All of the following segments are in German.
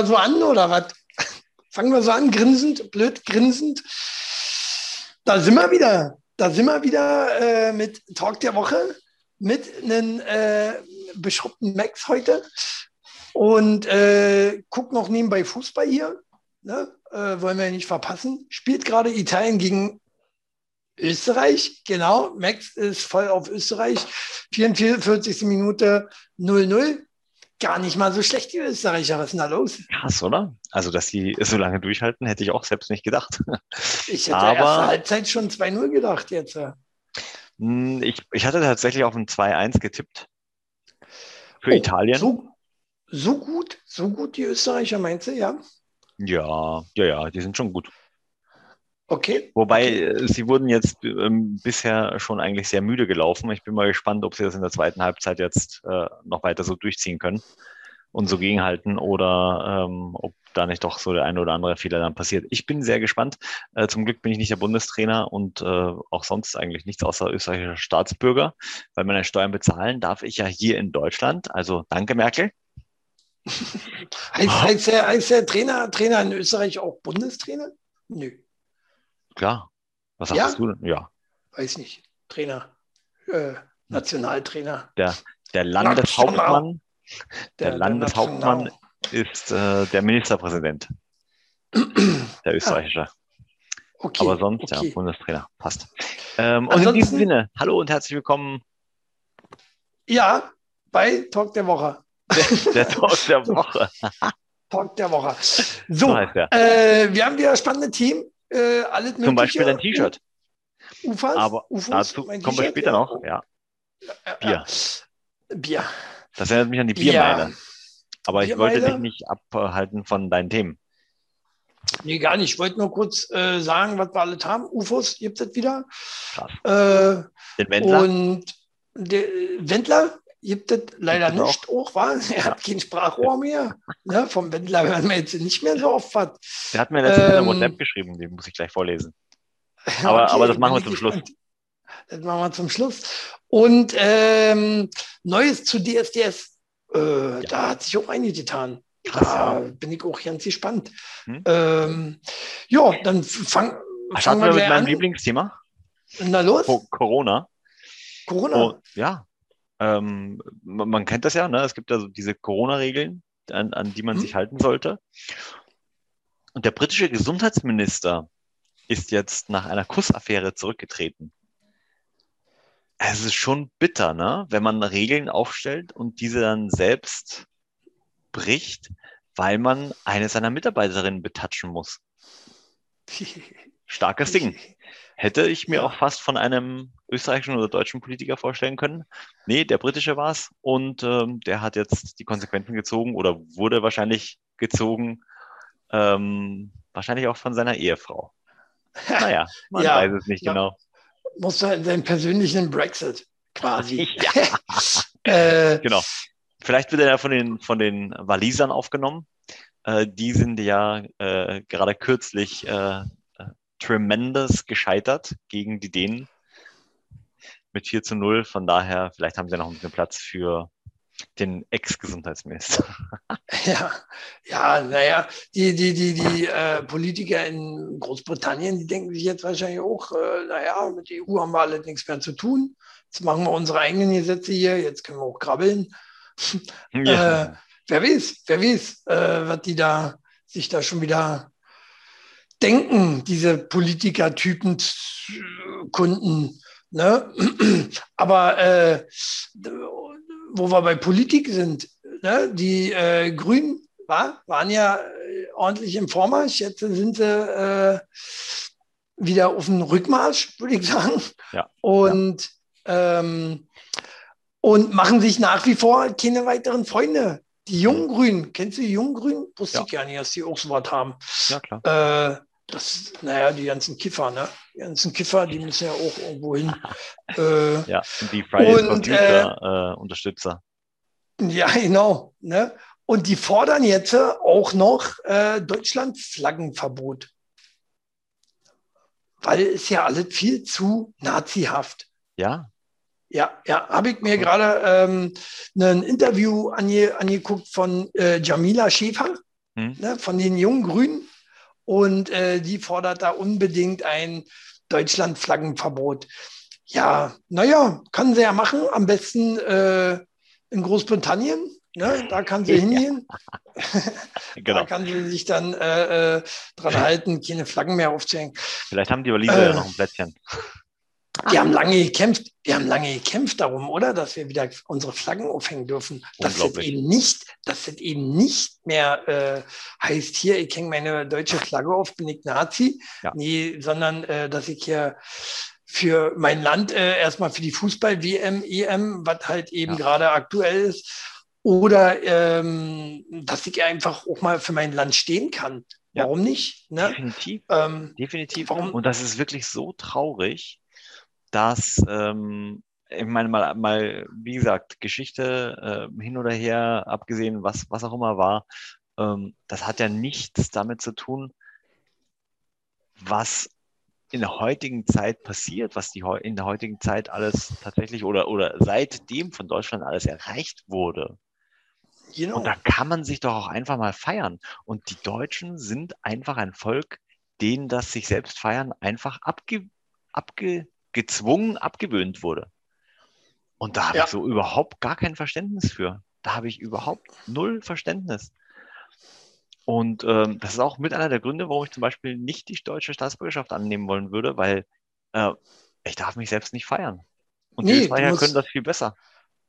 wir so an oder was? Fangen wir so an, grinsend, blöd grinsend. Da sind wir wieder. Da sind wir wieder äh, mit Talk der Woche, mit einem äh, beschrubbten Max heute und äh, guckt noch nebenbei Fußball hier. Ne? Äh, wollen wir ja nicht verpassen. Spielt gerade Italien gegen Österreich, genau. Max ist voll auf Österreich. 44. Minute 0-0 gar nicht mal so schlecht, die Österreicher. Was ist denn da los? Krass, oder? Also, dass sie so lange durchhalten, hätte ich auch selbst nicht gedacht. Ich hätte Aber, erste Halbzeit schon 2-0 gedacht jetzt. Hm, ich, ich hatte tatsächlich auf ein 2-1 getippt. Für oh, Italien. So, so gut, so gut die Österreicher, meinst du, ja? Ja, ja, ja, die sind schon gut. Okay. Wobei okay. Äh, sie wurden jetzt ähm, bisher schon eigentlich sehr müde gelaufen. Ich bin mal gespannt, ob sie das in der zweiten Halbzeit jetzt äh, noch weiter so durchziehen können und so gegenhalten oder ähm, ob da nicht doch so der eine oder andere Fehler dann passiert. Ich bin sehr gespannt. Äh, zum Glück bin ich nicht der Bundestrainer und äh, auch sonst eigentlich nichts außer österreichischer Staatsbürger, weil meine Steuern bezahlen darf ich ja hier in Deutschland. Also danke, Merkel. heißt, heißt, der, heißt der Trainer, Trainer in Österreich auch Bundestrainer? Nö. Klar. Was sagst ja? du denn? Ja. Weiß nicht. Trainer. Äh, Nationaltrainer. Der, der Landeshauptmann. Der, der Landeshauptmann ist äh, der Ministerpräsident. der österreichische. Okay, Aber sonst, okay. ja, Bundestrainer. Passt. Ähm, und in diesem Sinne, hallo und herzlich willkommen. Ja, bei Talk der Woche. Der, der Talk der Woche. Talk der Woche. So, so äh, wir haben wieder spannende Team äh, alles Zum Beispiel ein T-Shirt. Ufas, Aber Ufos, dazu kommen wir später noch. Ja. Bier. Bier. Das erinnert mich an die Biermeile. Aber ich wollte dich nicht abhalten von deinen Themen. Nee, gar nicht. Ich wollte nur kurz äh, sagen, was wir alles haben. UFOs gibt es wieder. Krass. Äh, Den Wendler. Und der Wendler gibt es leider gibt nicht auch, war. Er ja. hat kein Sprachrohr mehr. Ne? Vom Wendler hören wir jetzt nicht mehr so oft was. Der hat mir letztens ähm, WhatsApp geschrieben, den muss ich gleich vorlesen. Aber, okay, aber das machen wir zum Schluss. Das machen wir zum Schluss. Und ähm, Neues zu DSDS. Äh, ja. Da hat sich auch einige getan. Krass, da ja. bin ich auch ganz gespannt. Hm? Ähm, ja, dann fang, fangen wir mit meinem an. Lieblingsthema. Na los. Corona. Corona? Oh, ja, ähm, man kennt das ja, ne? es gibt also diese Corona-Regeln, an, an, die man hm. sich halten sollte. Und der britische Gesundheitsminister ist jetzt nach einer Kussaffäre zurückgetreten. Es ist schon bitter, ne? wenn man Regeln aufstellt und diese dann selbst bricht, weil man eine seiner Mitarbeiterinnen betatschen muss. Starkes Ding. Hätte ich mir auch fast von einem österreichischen oder deutschen Politiker vorstellen können. Nee, der britische war es und ähm, der hat jetzt die Konsequenzen gezogen oder wurde wahrscheinlich gezogen, ähm, wahrscheinlich auch von seiner Ehefrau. Naja, man ja, weiß es nicht ja. genau. Muss halt seinen persönlichen Brexit quasi. äh, genau. Vielleicht wird er ja von den, von den Walisern aufgenommen. Äh, die sind ja äh, gerade kürzlich äh, tremendous gescheitert gegen die Dänen mit 4 zu 0. Von daher, vielleicht haben sie noch ein bisschen Platz für den Ex-Gesundheitsminister. Ja, ja, naja, die, die, die, die äh, Politiker in Großbritannien, die denken sich jetzt wahrscheinlich auch, äh, naja, mit der EU haben wir alle nichts mehr zu tun. Jetzt machen wir unsere eigenen Gesetze hier, jetzt können wir auch krabbeln. Ja. Äh, wer weiß, wer weiß, äh, was die da sich da schon wieder denken, diese Politikertypen, Kunden. Ne? Aber äh, wo wir bei Politik sind, ne? die äh, Grünen war, waren ja äh, ordentlich im Vormarsch. Jetzt sind sie äh, wieder auf dem Rückmarsch, würde ich sagen. Ja. Und, ja. Ähm, und machen sich nach wie vor keine weiteren Freunde. Die jungen Grünen, kennst du die jungen Grünen? Wusste ja. ich gar nicht, dass die auch so was haben. Ja, klar. Äh, das, naja, die ganzen Kiffer, ne? Die ganzen Kiffer, die müssen ja auch irgendwo hin. äh, ja, die Fridays for Future äh, Unterstützer. Ja, genau. Ne? Und die fordern jetzt auch noch äh, Deutschland-Flaggenverbot. Weil es ja alles viel zu nazihaft. Ja. Ja, ja, habe ich mir gerade ähm, ein Interview ange, angeguckt von äh, Jamila Schäfer hm. ne, von den jungen Grünen. Und äh, die fordert da unbedingt ein Deutschland-Flaggenverbot. Ja, naja, kann sie ja machen. Am besten äh, in Großbritannien. Ne? Da kann sie hingehen. genau. Da kann sie sich dann äh, äh, dran halten, keine Flaggen mehr aufzuhängen. Vielleicht haben die Waliser äh, ja noch ein Plätzchen. Die haben lange gekämpft, wir haben lange gekämpft darum, oder? Dass wir wieder unsere Flaggen aufhängen dürfen. Dass das eben nicht, dass das eben nicht mehr äh, heißt, hier, ich hänge meine deutsche Flagge auf, bin ich Nazi. Ja. Nee, sondern äh, dass ich hier für mein Land äh, erstmal für die Fußball-WM, EM, was halt eben ja. gerade aktuell ist, oder ähm, dass ich einfach auch mal für mein Land stehen kann. Ja. Warum nicht? Ne? Definitiv. Ähm, Definitiv. Warum? Und das ist wirklich so traurig, dass, ähm, ich meine, mal, mal, wie gesagt, Geschichte äh, hin oder her, abgesehen, was, was auch immer war, ähm, das hat ja nichts damit zu tun, was in der heutigen Zeit passiert, was die in der heutigen Zeit alles tatsächlich oder, oder seitdem von Deutschland alles erreicht wurde. Genau. Und da kann man sich doch auch einfach mal feiern. Und die Deutschen sind einfach ein Volk, denen das sich selbst feiern einfach abge, abge, gezwungen abgewöhnt wurde. Und da habe ja. ich so überhaupt gar kein Verständnis für. Da habe ich überhaupt null Verständnis. Und ähm, das ist auch mit einer der Gründe, warum ich zum Beispiel nicht die deutsche Staatsbürgerschaft annehmen wollen würde, weil äh, ich darf mich selbst nicht feiern. Und nee, die Feier können das viel besser.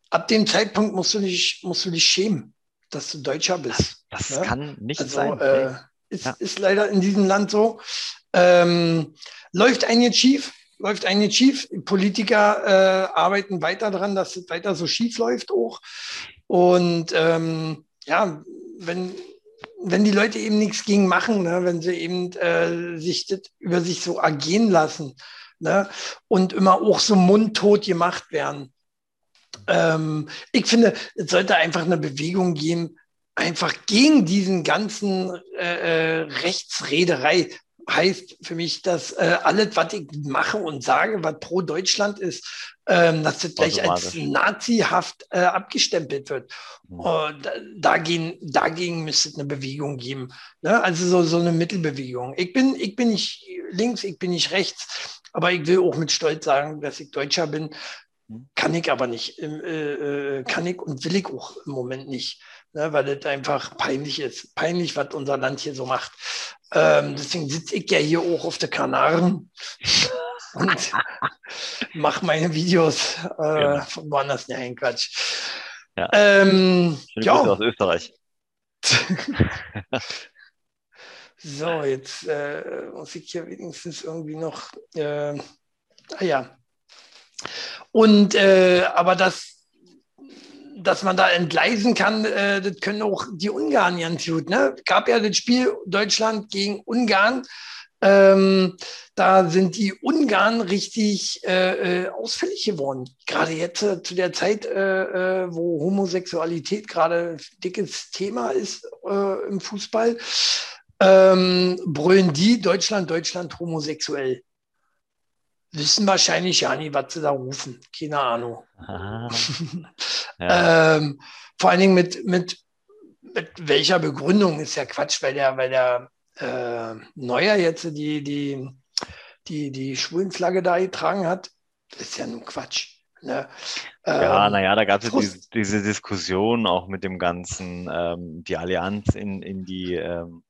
Ab dem Zeitpunkt musst du dich, musst du dich schämen, dass du Deutscher bist. Das, das ja? kann nicht also, sein. Äh, ist, ja. ist leider in diesem Land so. Ähm, läuft ein jetzt schief, läuft eigentlich schief. Politiker äh, arbeiten weiter daran, dass es weiter so schief läuft auch. Und ähm, ja, wenn, wenn die Leute eben nichts gegen machen, ne, wenn sie eben äh, sich das über sich so ergehen lassen ne, und immer auch so mundtot gemacht werden. Ähm, ich finde, es sollte einfach eine Bewegung geben, einfach gegen diesen ganzen äh, äh Rechtsrederei, heißt für mich, dass äh, alles, was ich mache und sage, was pro Deutschland ist, ähm, dass das gleich als nazihaft äh, abgestempelt wird. Mhm. Und dagegen, dagegen müsste es eine Bewegung geben. Ne? Also so, so eine Mittelbewegung. Ich bin, ich bin nicht links, ich bin nicht rechts, aber ich will auch mit Stolz sagen, dass ich Deutscher bin. Mhm. Kann ich aber nicht. Äh, äh, kann ich und will ich auch im Moment nicht ne, weil es einfach peinlich ist. Peinlich, was unser Land hier so macht. Ähm, deswegen sitze ich ja hier auch auf der Kanaren und mache meine Videos äh, genau. von woanders. Nein, Quatsch. Ja, ähm, ja. aus Österreich. so, jetzt äh, muss ich hier wenigstens irgendwie noch. Äh, ah ja. Und äh, aber das dass man da entgleisen kann, äh, das können auch die Ungarn ganz gut. Ne? Gab ja das Spiel Deutschland gegen Ungarn. Ähm, da sind die Ungarn richtig äh, äh ausfällig geworden. Gerade jetzt äh, zu der Zeit, äh, äh wo Homosexualität gerade dickes Thema ist äh, im Fußball, ähm, brüllen die Deutschland, Deutschland homosexuell wissen wahrscheinlich ja nicht, was sie da rufen. Keine Ahnung. Ja. ähm, vor allen Dingen mit, mit, mit welcher Begründung ist ja Quatsch, weil der, weil der äh, Neuer jetzt die, die, die, die Schwulenflagge da getragen hat. Das ist ja nur Quatsch. Ne? Ja, ähm, naja, da gab es diese, diese, Diskussion auch mit dem ganzen, ähm, die Allianz in, in die ähm,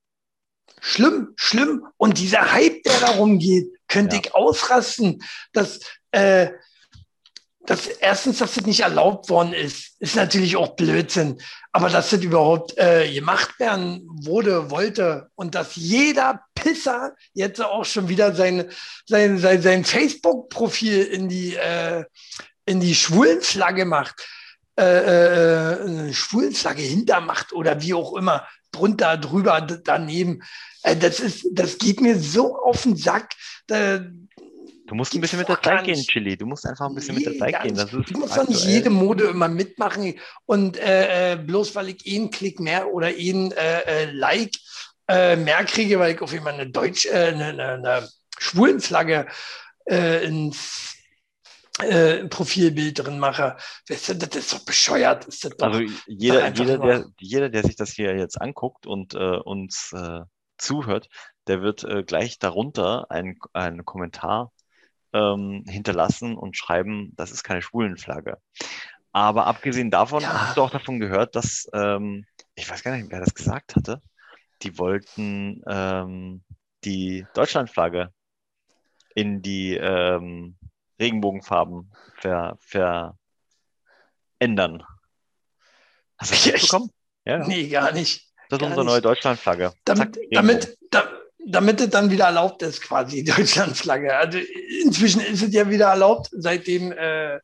Schlimm, schlimm. Und dieser Hype, der darum geht, könnte ja. ich ausrasten. Dass, äh, dass erstens, dass das nicht erlaubt worden ist, ist natürlich auch Blödsinn. Aber dass das überhaupt äh, gemacht werden wurde, wollte und dass jeder Pisser jetzt auch schon wieder sein, sein, sein, sein Facebook-Profil in die, äh, in die Schwulenflagge macht, äh, äh, eine Schwulenflagge hintermacht oder wie auch immer, drunter, drüber, daneben. Äh, das, ist, das geht mir so auf den Sack. Da, Du musst ein bisschen mit der Zeit gehen, Chili. Du musst einfach ein bisschen nee, mit der Zeit gehen. Das ist du musst doch nicht jede Mode immer mitmachen. Und äh, äh, bloß weil ich einen Klick mehr oder einen äh, äh, Like äh, mehr kriege, weil ich auf jemanden eine Deutsch, eine, eine, eine Schwulenflagge ins äh, Profilbild drin mache. Das ist doch bescheuert. Ist doch, also jeder, jeder, der, jeder, der sich das hier jetzt anguckt und äh, uns äh, zuhört, der wird äh, gleich darunter einen, einen Kommentar ähm, hinterlassen und schreiben, das ist keine Schwulenflagge. Aber abgesehen davon, ja. hast du auch davon gehört, dass, ähm, ich weiß gar nicht, wer das gesagt hatte, die wollten ähm, die Deutschlandflagge in die ähm, Regenbogenfarben ver, verändern. Hast du das mitbekommen? Ja. Nee, gar nicht. Das ist unsere neue Deutschlandflagge. Damit, damit, da, damit es dann wieder erlaubt ist, quasi die Deutschlandflagge. Also inzwischen ist es ja wieder erlaubt, seitdem äh,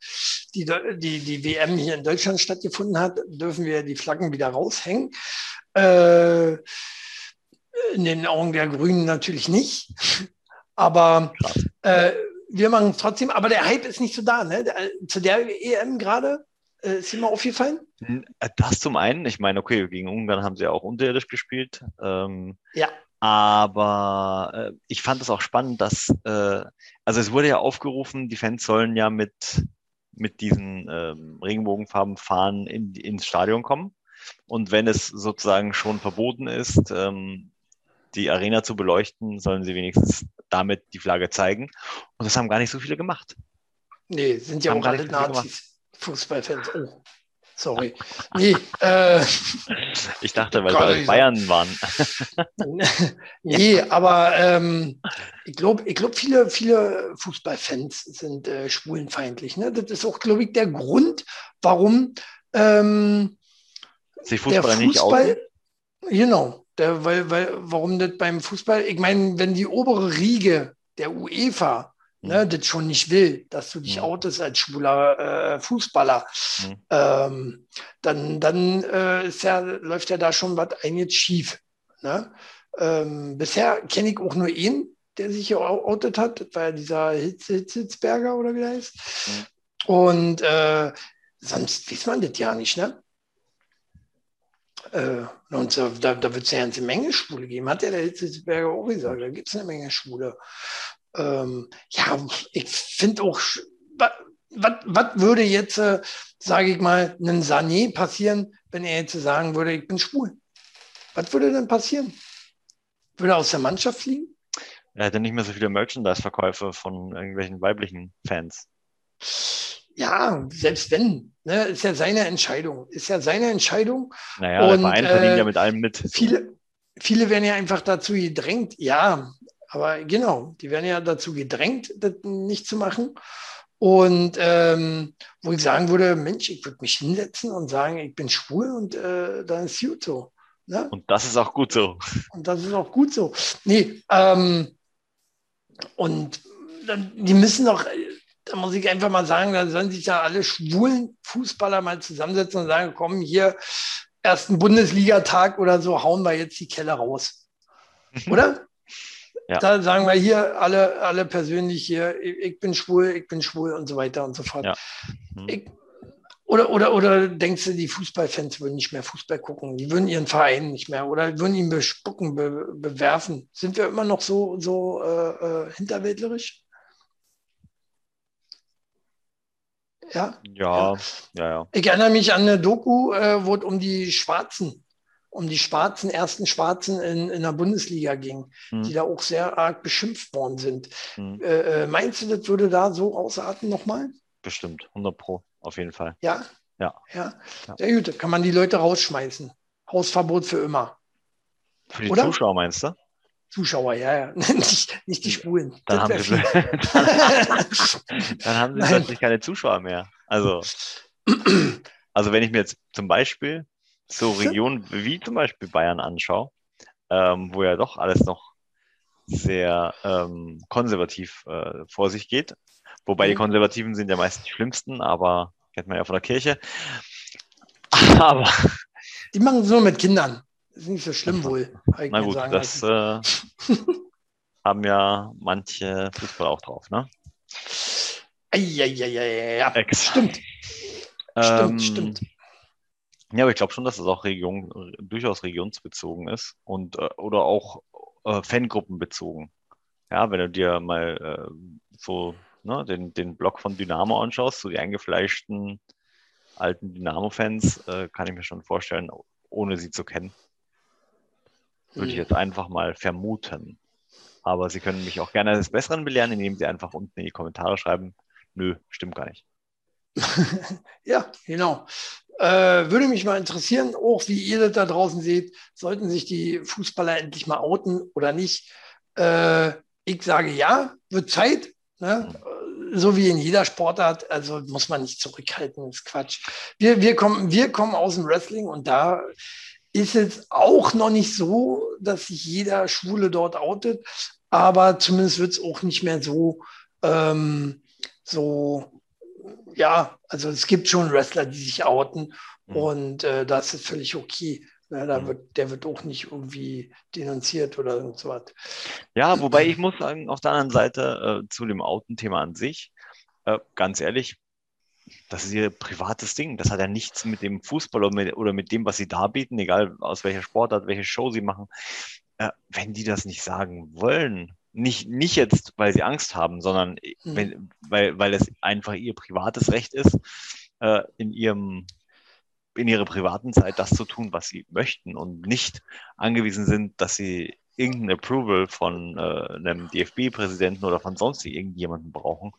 die, die, die WM hier in Deutschland stattgefunden hat, dürfen wir die Flaggen wieder raushängen. Äh, in den Augen der Grünen natürlich nicht. Aber äh, wir machen es trotzdem. Aber der Hype ist nicht so da. Ne? Zu der EM gerade äh, ist immer aufgefallen? Äh, das zum einen. Ich meine, okay, gegen Ungarn haben sie ja auch unterirdisch gespielt. Ähm, ja. Aber äh, ich fand es auch spannend, dass, äh, also es wurde ja aufgerufen, die Fans sollen ja mit, mit diesen ähm, Regenbogenfarben fahren in, ins Stadion kommen. Und wenn es sozusagen schon verboten ist, ähm, die Arena zu beleuchten, sollen sie wenigstens damit die Flagge zeigen. Und das haben gar nicht so viele gemacht. Nee, sind ja auch alle Nazis, Fußballfans. Oh. Sorry. Nee, äh, ich dachte, weil es Bayern waren. nee, aber ähm, ich glaube, ich glaub, viele, viele Fußballfans sind äh, schwulenfeindlich. Ne? Das ist auch, glaube ich, der Grund, warum ähm, sich Fußball, nicht outen? Genau, der, weil, weil, warum das beim Fußball, ich meine, wenn die obere Riege der UEFA ne, mhm. das schon nicht will, dass du dich mhm. outest als schwuler äh, Fußballer, mhm. ähm, dann, dann äh, ja, läuft ja da schon was einiges schief. Ne? Ähm, bisher kenne ich auch nur ihn, der sich hier outet hat. Das war ja dieser Hitz, Hitzberger oder wie der heißt. Mhm. Und äh, sonst weiß man das ja nicht, ne? Äh, und so, da, da wird es ja eine ganze Menge Schwule geben. Hat ja der Hitzelsberger auch gesagt, da gibt es eine Menge Schwule ähm, ja, ich finde auch, was würde jetzt, äh, sage ich mal, einem Sané passieren, wenn er jetzt sagen würde, ich bin schwul? Was würde denn passieren? Würde er aus der Mannschaft fliegen? Er hätte nicht mehr so viele Merchandise-Verkäufe von irgendwelchen weiblichen Fans. Ja, selbst wenn, ne, ist ja seine Entscheidung. Ist ja seine Entscheidung. Naja, und, der Verein äh, verdient ja mit allem mit. Viele, viele werden ja einfach dazu gedrängt, ja, aber genau, die werden ja dazu gedrängt, das nicht zu machen. Und ähm, wo ich sagen würde, Mensch, ich würde mich hinsetzen und sagen, ich bin schwul und äh, dann ist gut so. Ne? Und das ist auch gut so. Und das ist auch gut so. Nee, ähm, und dann, die müssen doch, da muss ich einfach mal sagen, da sollen sich ja alle schwulen Fußballer mal zusammensetzen und sagen, komm, hier, ersten Bundesligatag oder so, hauen wir jetzt die Kelle raus. Oder? Ja. Da sagen wir hier alle, alle persönlich hier, ich, ich, bin schwul, ich bin schwul und so weiter und so fort. Ja. Mhm. Ich, oder, oder, oder denkst du, die Fußballfans würden nicht mehr Fußball gucken? Die würden ihren Verein nicht mehr oder würden ihn bespucken, be, bewerfen? Sind wir immer noch so, so äh, äh hinterwäldlerisch? Ja? ja? Ja, ja, Ich erinnere mich an eine Doku, äh, wo es um die Schwarzen um die Schwarzen, ersten Schwarzen in, in der Bundesliga ging, hm. die da auch sehr arg beschimpft worden sind. Hm. Äh, äh meinst du, das würde da so ausarten nochmal? Bestimmt, 100 Pro, auf jeden Fall. Ja? Ja. Ja, sehr gut, da kann man die Leute rausschmeißen. Hausverbot für immer. Für die Oder? Zuschauer meinst du? Zuschauer, ja, ja. nicht, nicht die Schwulen. Dann haben, sie, dann haben sie plötzlich keine Zuschauer mehr. Also, also wenn ich mir jetzt zum Beispiel so Regionen wie zum Beispiel Bayern anschaue, ähm, wo ja doch alles noch sehr ähm, konservativ äh, vor sich geht. Wobei mhm. die Konservativen sind ja meist die schlimmsten, aber kennt man ja von der Kirche. Aber. Die machen es nur mit Kindern. Das ist nicht so schlimm wohl. Na gut, sagen, das äh, haben ja manche Fußballer auch drauf, ne? Eieieiei, ja, stimmt. Ähm, stimmt, stimmt. Ja, aber ich glaube schon, dass es auch Region, durchaus regionsbezogen ist und äh, oder auch äh, Fangruppenbezogen. Ja, wenn du dir mal äh, so ne, den, den Blog von Dynamo anschaust, so die eingefleischten alten Dynamo-Fans, äh, kann ich mir schon vorstellen, ohne sie zu kennen. Würde ich hm. jetzt einfach mal vermuten. Aber Sie können mich auch gerne des Besseren belehren, indem Sie einfach unten in die Kommentare schreiben, nö, stimmt gar nicht. ja, genau. Äh, würde mich mal interessieren, auch wie ihr das da draußen seht, sollten sich die Fußballer endlich mal outen oder nicht? Äh, ich sage ja, wird Zeit. Ne? Mhm. So wie in jeder Sportart, also muss man nicht zurückhalten, ist Quatsch. Wir, wir, kommen, wir kommen aus dem Wrestling und da ist es auch noch nicht so, dass sich jeder Schwule dort outet, aber zumindest wird es auch nicht mehr so, ähm, so ja, also es gibt schon Wrestler, die sich outen mhm. und äh, das ist völlig okay. Ja, da mhm. wird, der wird auch nicht irgendwie denunziert oder so was. Ja, wobei ich muss sagen, auf der anderen Seite äh, zu dem Outen-Thema an sich, äh, ganz ehrlich, das ist ihr privates Ding. Das hat ja nichts mit dem Fußball oder mit, oder mit dem, was sie darbieten, egal aus welcher Sportart, welche Show sie machen. Äh, wenn die das nicht sagen wollen, nicht, nicht jetzt, weil sie Angst haben, sondern mhm. wenn, weil, weil es einfach ihr privates Recht ist, äh, in ihrem in ihrer privaten Zeit das zu tun, was sie möchten und nicht angewiesen sind, dass sie irgendein Approval von äh, einem DFB-Präsidenten oder von sonst irgendjemandem brauchen,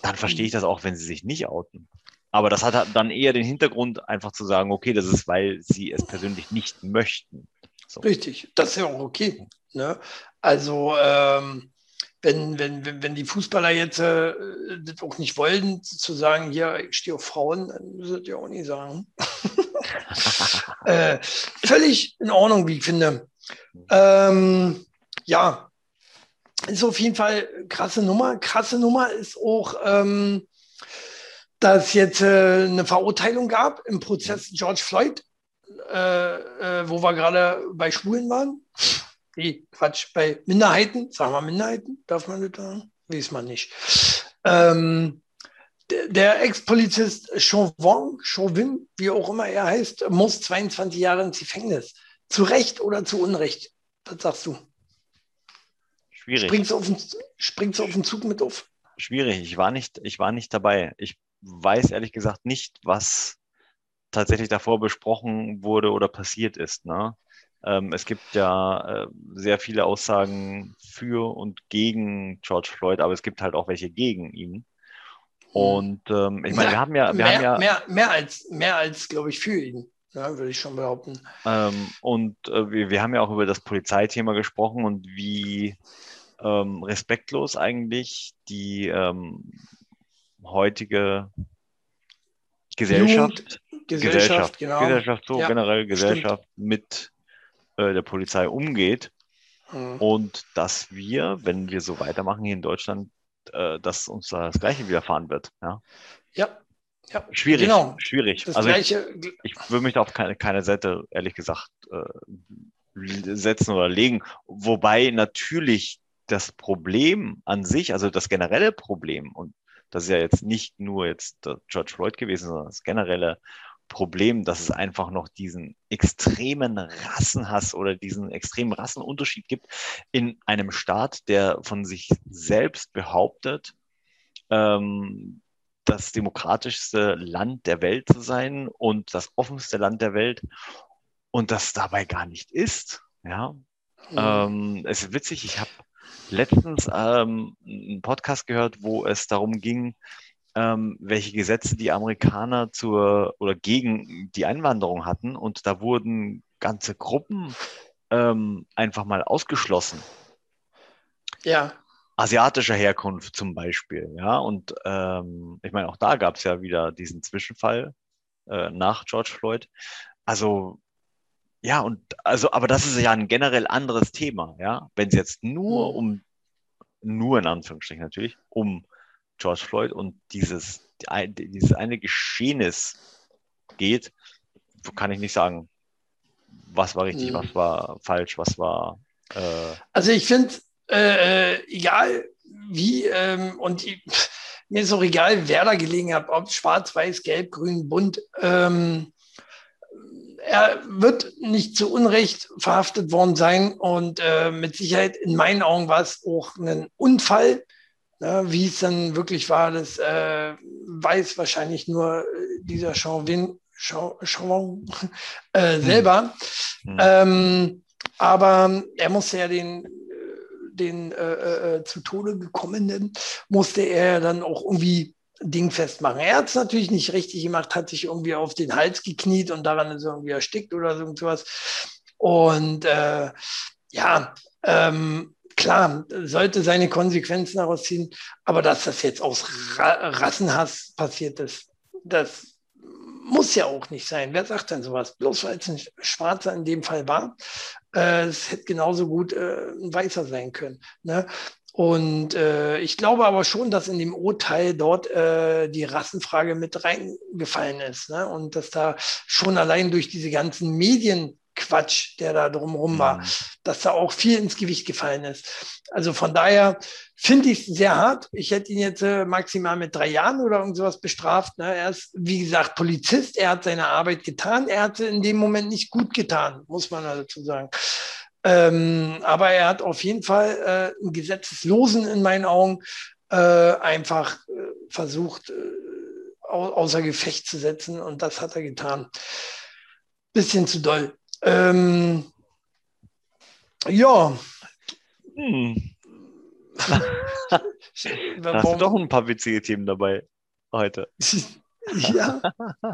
dann verstehe ich mhm. das auch, wenn sie sich nicht outen. Aber das hat dann eher den Hintergrund, einfach zu sagen, okay, das ist, weil sie es persönlich nicht möchten. So. Richtig, das ist ja auch okay. Ne? Also ähm, wenn, wenn, wenn die Fußballer jetzt äh, das auch nicht wollen, zu sagen, hier, ich stehe auf Frauen, dann müssen ja auch nicht sagen. äh, völlig in Ordnung, wie ich finde. Ähm, ja, ist auf jeden Fall krasse Nummer. Krasse Nummer ist auch, ähm, dass jetzt äh, eine Verurteilung gab im Prozess George Floyd äh, äh, wo wir gerade bei Schwulen waren. Nee, Quatsch, bei Minderheiten, sagen wir Minderheiten, darf man das sagen? Weiß man nicht. Ähm, der, der Ex-Polizist Chauvin, Chauvin, wie auch immer er heißt, muss 22 Jahre ins Gefängnis. Zu Recht oder zu Unrecht? Was sagst du? Schwierig. Springst du auf den, springst du auf den Zug mit auf? Schwierig. Ich war nicht, ich war nicht dabei. Ich weiß ehrlich gesagt nicht, was tatsächlich davor besprochen wurde oder passiert ist. Ne? Ähm, es gibt ja äh, sehr viele Aussagen für und gegen George Floyd, aber es gibt halt auch welche gegen ihn. Und ähm, ich meine, wir haben ja, wir mehr, haben ja mehr, mehr als mehr als glaube ich für ihn, ja, würde ich schon behaupten. Ähm, und äh, wir, wir haben ja auch über das Polizeithema gesprochen und wie ähm, respektlos eigentlich die ähm, heutige Gesellschaft Gesellschaft, Gesellschaft, genau. Gesellschaft so ja, generell Gesellschaft stimmt. mit äh, der Polizei umgeht. Mhm. Und dass wir, wenn wir so weitermachen hier in Deutschland, äh, dass uns da das Gleiche widerfahren wird. Ja. ja. Ja, schwierig, genau. schwierig. Das also gleiche, ich, ich würde mich da auf keine, keine Seite, ehrlich gesagt, äh, setzen oder legen. Wobei natürlich das Problem an sich, also das generelle Problem, und das ist ja jetzt nicht nur jetzt George Floyd gewesen, sondern das generelle Problem, dass es einfach noch diesen extremen Rassenhass oder diesen extremen Rassenunterschied gibt in einem Staat, der von sich selbst behauptet, ähm, das demokratischste Land der Welt zu sein und das offenste Land der Welt und das dabei gar nicht ist. Ja, mhm. ähm, es ist witzig. Ich habe letztens ähm, einen Podcast gehört, wo es darum ging, ähm, welche Gesetze die Amerikaner zur oder gegen die Einwanderung hatten. Und da wurden ganze Gruppen ähm, einfach mal ausgeschlossen. Ja. Asiatischer Herkunft zum Beispiel, ja. Und ähm, ich meine, auch da gab es ja wieder diesen Zwischenfall äh, nach George Floyd. Also ja, und also, aber das ist ja ein generell anderes Thema, ja. Wenn es jetzt nur um, nur in Anführungsstrichen natürlich, um George Floyd und dieses, dieses eine Geschehnis geht, kann ich nicht sagen, was war richtig, mhm. was war falsch, was war. Äh also ich finde, äh, äh, egal wie, ähm, und ich, mir ist auch egal, wer da gelegen hat, ob schwarz, weiß, gelb, grün, bunt. Ähm, er wird nicht zu Unrecht verhaftet worden sein und äh, mit Sicherheit in meinen Augen war es auch ein Unfall Ne, wie es dann wirklich war, das äh, weiß wahrscheinlich nur dieser Chauvin, Chauvin äh, hm. selber. Hm. Ähm, aber er musste ja den, den äh, äh, zu Tode gekommenen, musste er dann auch irgendwie dingfest machen. Er hat es natürlich nicht richtig gemacht, hat sich irgendwie auf den Hals gekniet und daran ist er irgendwie erstickt oder so irgendwas. Und äh, ja, ähm, klar, sollte seine Konsequenzen daraus ziehen, aber dass das jetzt aus Ra Rassenhass passiert ist, das muss ja auch nicht sein. Wer sagt denn sowas? Bloß weil es ein Schwarzer in dem Fall war. Äh, es hätte genauso gut äh, ein Weißer sein können. Ne? Und äh, ich glaube aber schon, dass in dem Urteil dort äh, die Rassenfrage mit reingefallen ist. Ne? Und dass da schon allein durch diese ganzen Medien Quatsch, der da drumherum war, mhm. dass da auch viel ins Gewicht gefallen ist. Also von daher finde ich es sehr hart. Ich hätte ihn jetzt äh, maximal mit drei Jahren oder irgend sowas bestraft. Ne? Er ist, wie gesagt, Polizist. Er hat seine Arbeit getan. Er hat sie in dem Moment nicht gut getan, muss man dazu sagen. Ähm, aber er hat auf jeden Fall äh, einen Gesetzeslosen in meinen Augen äh, einfach äh, versucht, äh, au außer Gefecht zu setzen. Und das hat er getan. Bisschen zu doll. Ähm, ja. Hm. da hast du doch ein paar witzige Themen dabei heute. ja.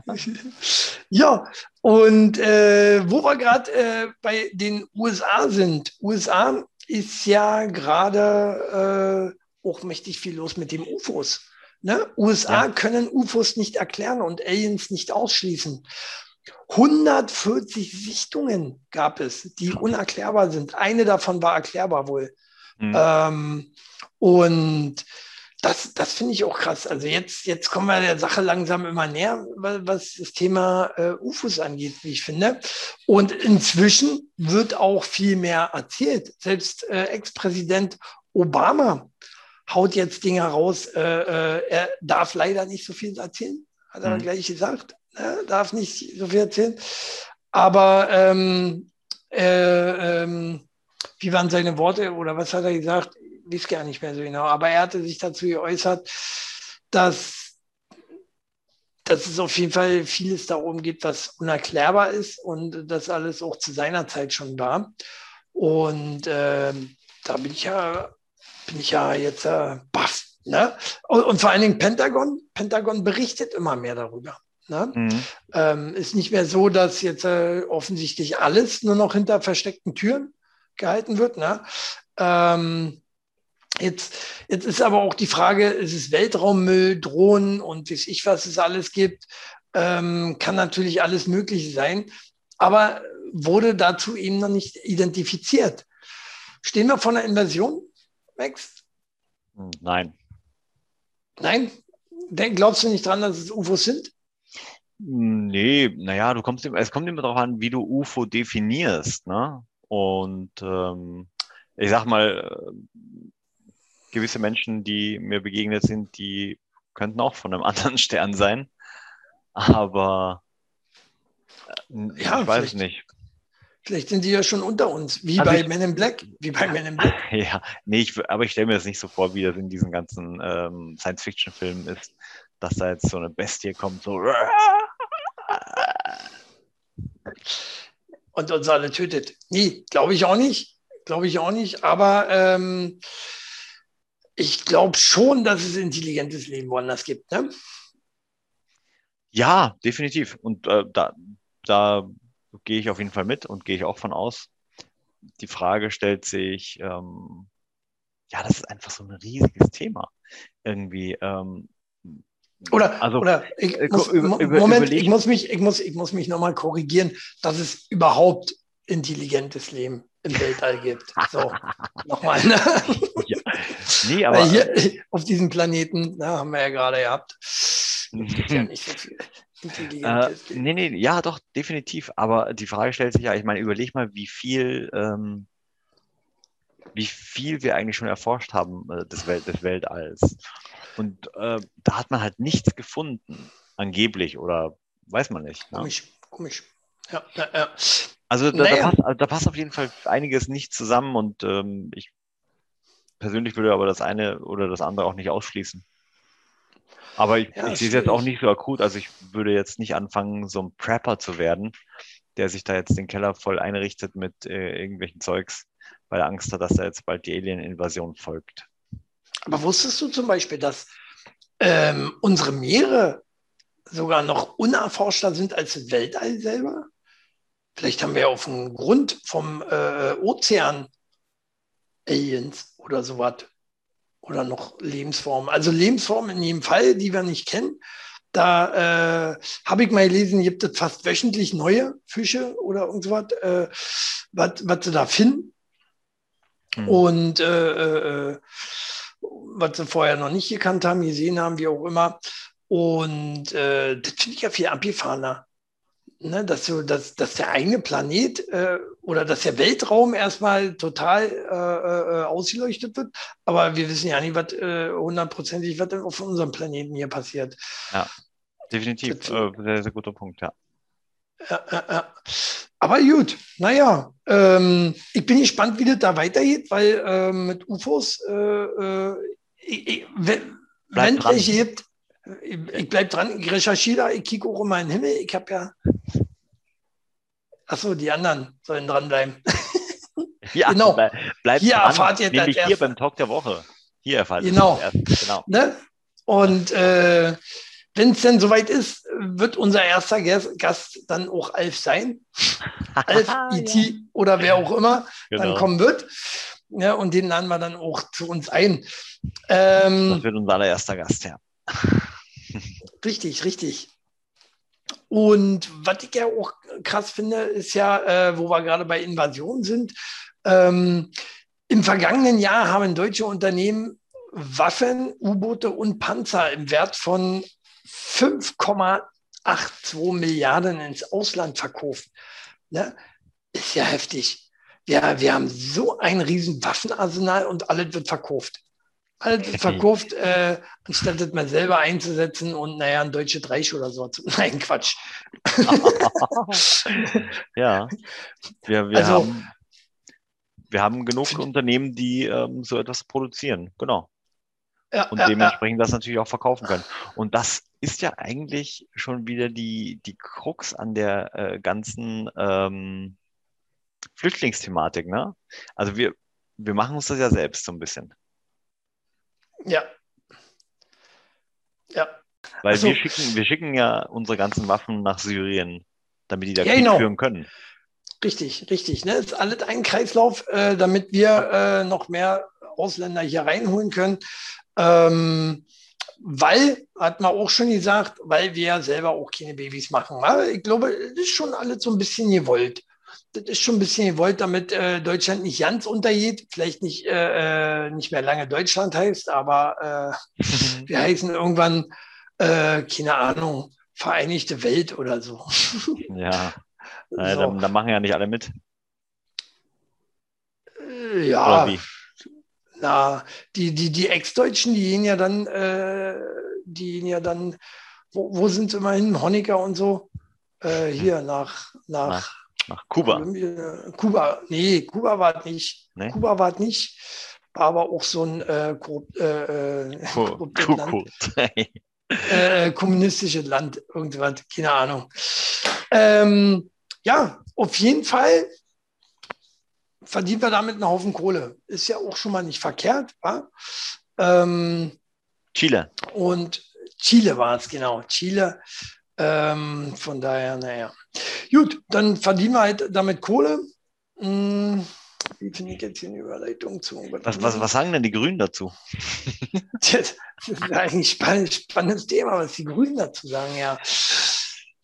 ja, und äh, wo wir gerade äh, bei den USA sind. USA ist ja gerade äh, auch mächtig viel los mit den UFOs. Ne? USA ja. können UFOs nicht erklären und Aliens nicht ausschließen. 140 Sichtungen gab es, die unerklärbar sind. Eine davon war erklärbar wohl. Mhm. Ähm, und das, das finde ich auch krass. Also jetzt, jetzt kommen wir der Sache langsam immer näher, was das Thema äh, UFOs angeht, wie ich finde. Und inzwischen wird auch viel mehr erzählt. Selbst äh, Ex-Präsident Obama haut jetzt Dinge raus. Äh, äh er darf leider nicht so viel erzählen, hat er mhm. gleich gesagt ne, darf nicht so viel erzählen. Aber ähm, äh, ähm, wie waren seine Worte oder was hat er gesagt? Ich weiß gar nicht mehr so genau. Aber er hatte sich dazu geäußert, dass, dass es auf jeden Fall vieles darum geht, was unerklärbar ist und das alles auch zu seiner Zeit schon war. Und äh, da bin ich ja, bin ich ja jetzt äh, baff. Ne? Und, und vor allen Dingen Pentagon, Pentagon berichtet immer mehr darüber. Ne? Mhm. Ähm, ist nicht mehr so, dass jetzt äh, offensichtlich alles nur noch hinter versteckten Türen gehalten wird. Ne? Ähm, jetzt, jetzt ist aber auch die Frage, ist es Weltraummüll, Drohnen und weiß ich, was es alles gibt. Ähm, kann natürlich alles Mögliche sein, aber wurde dazu eben noch nicht identifiziert. Stehen wir vor einer Invasion, Max? Nein. Nein? Glaubst du nicht dran, dass es UFOs sind? Nee, naja, du kommst, es kommt immer darauf an, wie du UFO definierst, ne? Und ähm, ich sag mal, äh, gewisse Menschen, die mir begegnet sind, die könnten auch von einem anderen Stern sein. Aber äh, ja, ich weiß nicht. Vielleicht sind die ja schon unter uns, wie also bei ich, Men in Black. Wie bei Men in Black. Ja, nee, ich, aber ich stelle mir das nicht so vor, wie das in diesen ganzen ähm, Science-Fiction-Filmen ist, dass da jetzt so eine Bestie kommt, so und uns alle tötet. Nee, glaube ich auch nicht. Glaube ich auch nicht. Aber ähm, ich glaube schon, dass es intelligentes Leben woanders gibt. Ne? Ja, definitiv. Und äh, da, da gehe ich auf jeden Fall mit und gehe ich auch von aus. Die Frage stellt sich, ähm, ja, das ist einfach so ein riesiges Thema. Irgendwie, ähm, oder, also, oder ich äh, muss, über, über, Moment, ich muss mich, ich muss, ich muss mich nochmal korrigieren, dass es überhaupt intelligentes Leben im Weltall gibt. So, nochmal. Ne? Ja. Nee, aber hier auf diesem Planeten, na, haben wir ja gerade gehabt, ja nicht so viel. Äh, nee, nee, ja, doch, definitiv. Aber die Frage stellt sich ja, ich meine, überleg mal, wie viel, ähm, wie viel wir eigentlich schon erforscht haben äh, des, Welt, des Weltalls. Und äh, da hat man halt nichts gefunden, angeblich, oder weiß man nicht. Ne? Komisch, komisch. Ja, ja, ja. Also da, naja. da, passt, also da, passt, auf jeden Fall einiges nicht zusammen und ähm, ich persönlich würde aber das eine oder das andere auch nicht ausschließen. Aber ich, ja, ich sehe es jetzt auch nicht so akut. Also ich würde jetzt nicht anfangen, so ein Prepper zu werden, der sich da jetzt den Keller voll einrichtet mit äh, irgendwelchen Zeugs, weil er Angst hat, dass da jetzt bald die Alien-Invasion folgt. Aber wusstest du zum Beispiel, dass ähm, unsere Meere sogar noch unerforschter sind als das Weltall selber? Vielleicht haben wir auf dem Grund vom äh, Ozean Aliens oder sowas. Oder noch Lebensformen. Also Lebensformen in jedem Fall, die wir nicht kennen. Da äh, habe ich mal gelesen, gibt es fast wöchentlich neue Fische oder irgendwas, äh, was sie da finden. Hm. Und äh, äh, was sie vorher noch nicht gekannt haben, gesehen haben, wie auch immer. Und äh, das finde ich ja viel abgefahrener ne, dass, so, dass, dass der eigene Planet äh, oder dass der Weltraum erstmal total äh, äh, ausgeleuchtet wird, aber wir wissen ja nicht, was äh, hundertprozentig was auf unserem Planeten hier passiert. Ja, definitiv. Das, äh, sehr, sehr guter Punkt, ja. Aber gut, naja, ähm, ich bin gespannt, wie das da weitergeht, weil äh, mit UFOs, äh, äh, ich, wenn es welche gibt, ich, ich bleibe dran, ich recherchiere da, ich kicke auch in meinen Himmel. Ich habe ja. Achso, die anderen sollen dranbleiben. Ja, genau. Bleib, hier dran, erfahrt ihr das. Hier beim Talk der Woche. Hier erfahrt genau. ihr das. Genau. Ne? Und äh, wenn es denn soweit ist, wird unser erster Gast dann auch Alf sein. Alf, E.T. ja. oder wer auch immer genau. dann kommen wird. Ja, und den laden wir dann auch zu uns ein. Ähm, das wird unser allererster Gast, ja. Richtig, richtig. Und was ich ja auch krass finde, ist ja, äh, wo wir gerade bei Invasion sind, ähm, im vergangenen Jahr haben deutsche Unternehmen Waffen, U-Boote und Panzer im Wert von 5,82 Milliarden ins Ausland verkauft. Ne? Ist ja heftig. Ja, wir haben so ein riesen Waffenarsenal und alles wird verkauft alles verkauft, äh, anstatt das mal selber einzusetzen und naja, ein deutsche Reich oder so. Nein, Quatsch. ja, wir, wir, also, haben, wir haben genug Unternehmen, die ähm, so etwas produzieren, genau. Ja, und ja, dementsprechend ja. das natürlich auch verkaufen können. Und das ist ja eigentlich schon wieder die, die Krux an der äh, ganzen ähm, Flüchtlingsthematik. Ne? Also wir, wir machen uns das ja selbst so ein bisschen. Ja. Ja. Weil also, wir, schicken, wir schicken ja unsere ganzen Waffen nach Syrien, damit die da ja, Krieg genau. führen können. Richtig, richtig. Ne? Ist alles ein Kreislauf, äh, damit wir äh, noch mehr Ausländer hier reinholen können. Ähm, weil, hat man auch schon gesagt, weil wir ja selber auch keine Babys machen. Ich glaube, das ist schon alles so ein bisschen gewollt das ist schon ein bisschen gewollt, damit äh, Deutschland nicht ganz untergeht. Vielleicht nicht, äh, äh nicht mehr lange Deutschland heißt, aber äh, wir heißen irgendwann, äh, keine Ahnung, Vereinigte Welt oder so. ja, so. äh, da, da, machen ja nicht alle mit. Ja, na, die, die, die Ex-Deutschen, die gehen ja dann, äh, die gehen ja dann, wo, wo sind sie immerhin? Honecker und so. Äh, hier nach, nach nach Kuba. Kuba, nee, Kuba war nicht. Nee? Kuba war nicht. War aber auch so ein äh, korrupt, äh, äh Land. äh, kommunistisches Land, irgendwas, keine Ahnung. Ähm, ja, auf jeden Fall verdienen wir damit einen Haufen Kohle. Ist ja auch schon mal nicht verkehrt. Wa? Ähm, Chile. Und Chile war es, genau. Chile. Ähm, von daher, naja. Gut, dann verdienen wir halt damit Kohle. Hm, wie finde ich jetzt hier eine Überleitung zu? Was, was, was sagen denn die Grünen dazu? das ist eigentlich ein spannendes Thema, was die Grünen dazu sagen, ja.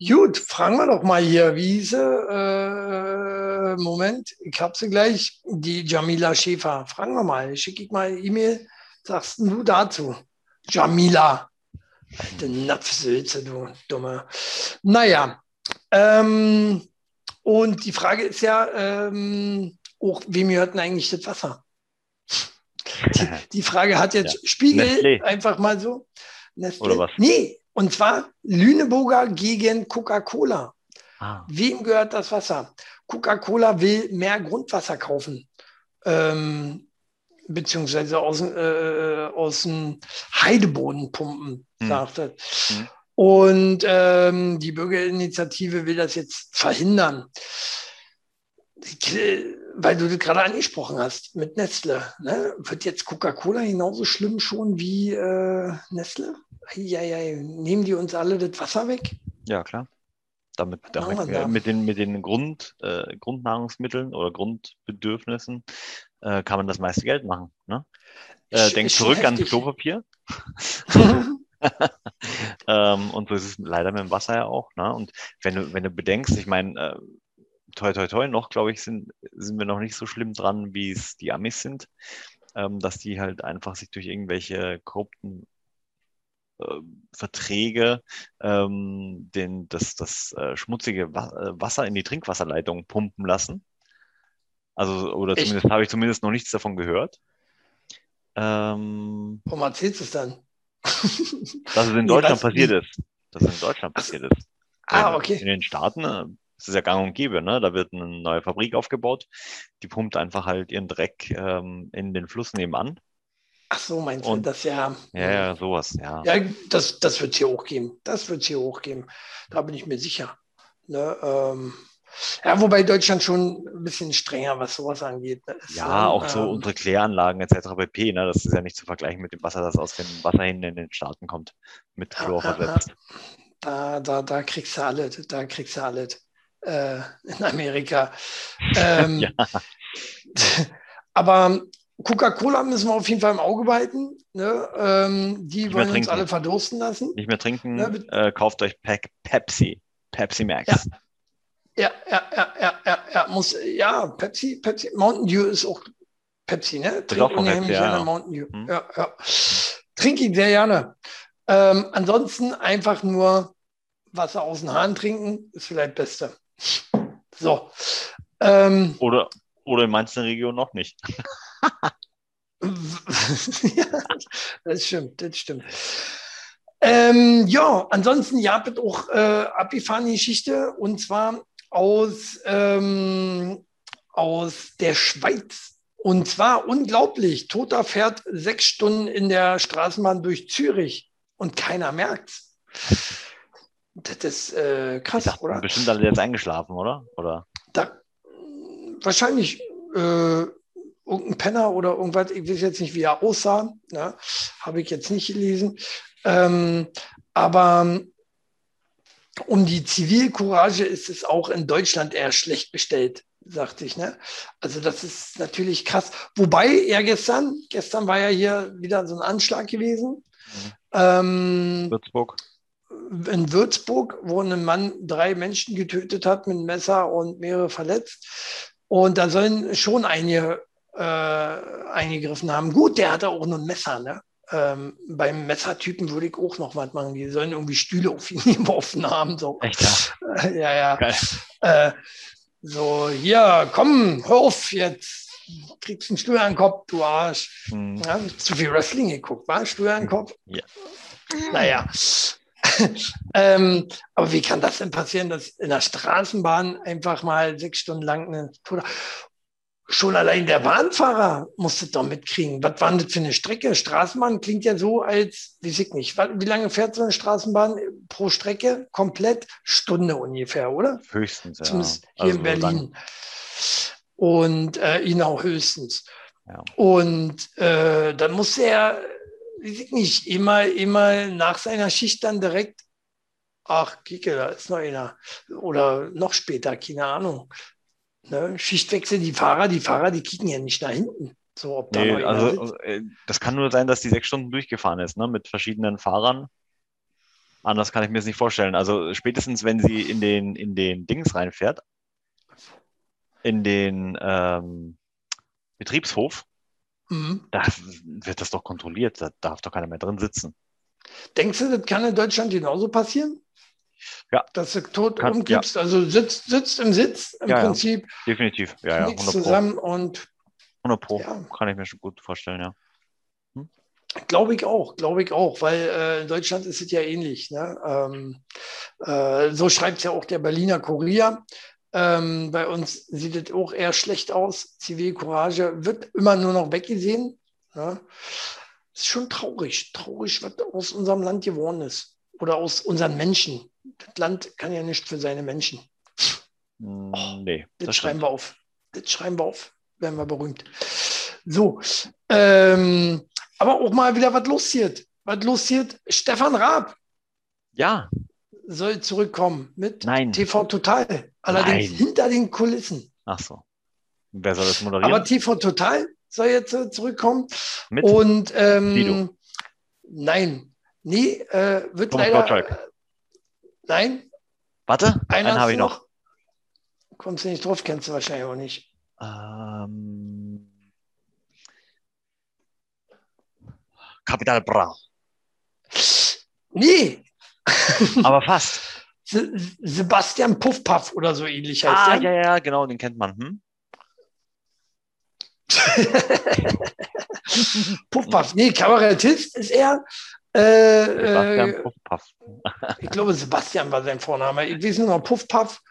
Gut, fragen wir doch mal hier, wie? Äh, Moment, ich habe sie gleich. Die Jamila Schäfer. Fragen wir mal. Schicke ich mal E-Mail. Sagst du dazu? Jamila. Alte Napfsülze, du Dumme. Naja, ähm, und die Frage ist ja ähm, auch, wem gehört denn eigentlich das Wasser? Die, die Frage hat jetzt ja. Spiegel Nestlé. einfach mal so. Nestlé. Oder was? Nee, und zwar Lüneburger gegen Coca-Cola. Ah. Wem gehört das Wasser? Coca-Cola will mehr Grundwasser kaufen. Ähm, beziehungsweise aus, äh, aus dem Heideboden pumpen, hm. sagt er. Hm. Und ähm, die Bürgerinitiative will das jetzt verhindern. Weil du das gerade angesprochen hast mit Nestle. Ne? Wird jetzt Coca-Cola genauso schlimm schon wie äh, Nestle? Eieiei. Nehmen die uns alle das Wasser weg? Ja, klar. Damit, damit ja, mit den, mit den Grund, äh, Grundnahrungsmitteln oder Grundbedürfnissen äh, kann man das meiste Geld machen. Ne? Äh, denk zurück an Klopapier. ähm, und so ist es leider mit dem Wasser ja auch. Ne? Und wenn du, wenn du bedenkst, ich meine, äh, toi toi toi, noch, glaube ich, sind, sind wir noch nicht so schlimm dran, wie es die Amis sind, ähm, dass die halt einfach sich durch irgendwelche korrupten äh, Verträge ähm, den, das, das äh, schmutzige Wa äh, Wasser in die Trinkwasserleitung pumpen lassen. Also, oder Echt? zumindest habe ich zumindest noch nichts davon gehört. Ähm, Warum erzählst du es dann? dass es in Deutschland passiert ist. Dass es in Deutschland passiert ist. Ah, okay. In den Staaten das ist ja gang und gäbe, ne? Da wird eine neue Fabrik aufgebaut, die pumpt einfach halt ihren Dreck ähm, in den Fluss nebenan. Ach so, meinst und, du das ja? Ja, ja, sowas, ja. Ja, das, das wird es hier hochgeben. Das wird es hier hochgeben. Da bin ich mir sicher. Ne, ähm, ja, wobei Deutschland schon ein bisschen strenger, was sowas angeht. Ne? ja, auch ähm, so unsere Kläranlagen etc. pp. Ne? Das ist ja nicht zu vergleichen mit dem Wasser, das aus dem Wasser hin in den Staaten kommt, mit Chlor versetzt. Da, da, da kriegst du alles, da kriegst du alles äh, in Amerika. Ähm, ja. Aber Coca-Cola müssen wir auf jeden Fall im Auge behalten. Ne? Ähm, die Nicht wollen uns alle verdursten lassen. Nicht mehr trinken. Ne? Äh, kauft euch Pe Pepsi. Pepsi Max. Ja. Ja, ja, ja, ja, ja, ja, muss, ja, Pepsi, Pepsi, Mountain Dew ist auch Pepsi, ne? Unheimlich ja, gerne Mountain Dew. Hm. Ja, ja. Trinke ich sehr gerne. Ähm, ansonsten einfach nur Wasser aus den Hahn trinken, ist vielleicht das Beste. So. Ähm, oder, oder in manchen Regionen noch nicht. ja, das stimmt, das stimmt. Ähm, ja, ansonsten ja, wird auch äh, abgefahrene Geschichte und zwar aus, ähm, aus der Schweiz. Und zwar unglaublich. Toter fährt sechs Stunden in der Straßenbahn durch Zürich und keiner merkt's. Das ist äh, krass, dachte, oder? Bestimmt alle jetzt eingeschlafen, oder? oder? Da, wahrscheinlich äh, irgendein Penner oder irgendwas, ich weiß jetzt nicht, wie er aussah, ne? habe ich jetzt nicht gelesen. Ähm, aber um die Zivilcourage ist es auch in Deutschland eher schlecht bestellt, sagte ich. Ne? Also das ist natürlich krass. Wobei, ja gestern, gestern war ja hier wieder so ein Anschlag gewesen. Mhm. Ähm, Würzburg in Würzburg, wo ein Mann drei Menschen getötet hat mit einem Messer und mehrere verletzt. Und da sollen schon einige äh, eingegriffen haben. Gut, der hatte auch nur ein Messer. Ne? Ähm, beim Messertypen würde ich auch noch was machen. Die sollen irgendwie Stühle auf ihn geworfen haben. So. Echt, ja? Ja, ja. Äh, so, hier, komm, hör auf jetzt. Kriegst einen Stuhl an den Kopf, du Arsch. Hm. Ja, zu viel Wrestling geguckt, war Stuhl an den Kopf? Ja. Naja, ähm, aber wie kann das denn passieren, dass in der Straßenbahn einfach mal sechs Stunden lang eine Tote. Schon allein der Bahnfahrer musste doch mitkriegen. Was war das für eine Strecke? Straßenbahn klingt ja so, als, weiß ich nicht, wie lange fährt so eine Straßenbahn pro Strecke? Komplett Stunde ungefähr, oder? Höchstens, ja. Zumindest hier also in Berlin. Und äh, Inau höchstens. Ja. Und äh, dann musste er nicht, immer, immer nach seiner Schicht dann direkt, ach, Kike, da ist noch einer. Oder noch später, keine Ahnung. Ne? Schichtwechsel, die Fahrer, die Fahrer, die kicken ja nicht nach hinten. So, ob nee, da also äh, das kann nur sein, dass die sechs Stunden durchgefahren ist, ne? mit verschiedenen Fahrern. Anders kann ich mir das nicht vorstellen. Also spätestens, wenn sie in den, in den Dings reinfährt, in den ähm, Betriebshof, Mhm. Da wird das doch kontrolliert, da darf doch keiner mehr drin sitzen. Denkst du, das kann in Deutschland genauso passieren? Ja. Dass du tot kann, umkippst, ja. also sitzt, sitzt im Sitz im ja, Prinzip. Ja. Definitiv, ja, ja. 100 zusammen und 100 Pro, kann ich mir schon gut vorstellen, ja. Hm? Glaube ich auch, glaube ich auch, weil äh, in Deutschland ist es ja ähnlich. Ne? Ähm, äh, so schreibt es ja auch der Berliner Kurier. Ähm, bei uns sieht es auch eher schlecht aus. Zivilcourage wird immer nur noch weggesehen. Ja. Ist schon traurig, traurig, was aus unserem Land geworden ist. Oder aus unseren Menschen. Das Land kann ja nicht für seine Menschen. Mm, oh, nee. Das, das schreiben wir auf. Das schreiben wir auf. Werden wir berühmt. So. Ähm, aber auch mal wieder was losiert. Was losiert? Stefan Raab. Ja. Soll zurückkommen mit Nein. TV Total. Allerdings Nein. hinter den Kulissen. Ach so. Wer soll das moderieren? Aber TV Total soll jetzt äh, zurückkommen. Mit Und ähm, nein, nee, äh, wird Thomas leider. Gottschalk. Nein. Warte, einen habe ich noch. Kommst du nicht drauf, kennst du wahrscheinlich auch nicht. Ähm, Kapital Bra. Nee. Aber fast. Sebastian Puffpaff oder so ähnlich heißt ah, der. ja, ja, genau, den kennt man. Hm? Puffpaff, nee, Kabarettist ist er. Äh, Sebastian äh, Puffpaff. ich glaube, Sebastian war sein Vorname. Ich weiß nur noch, Puffpaff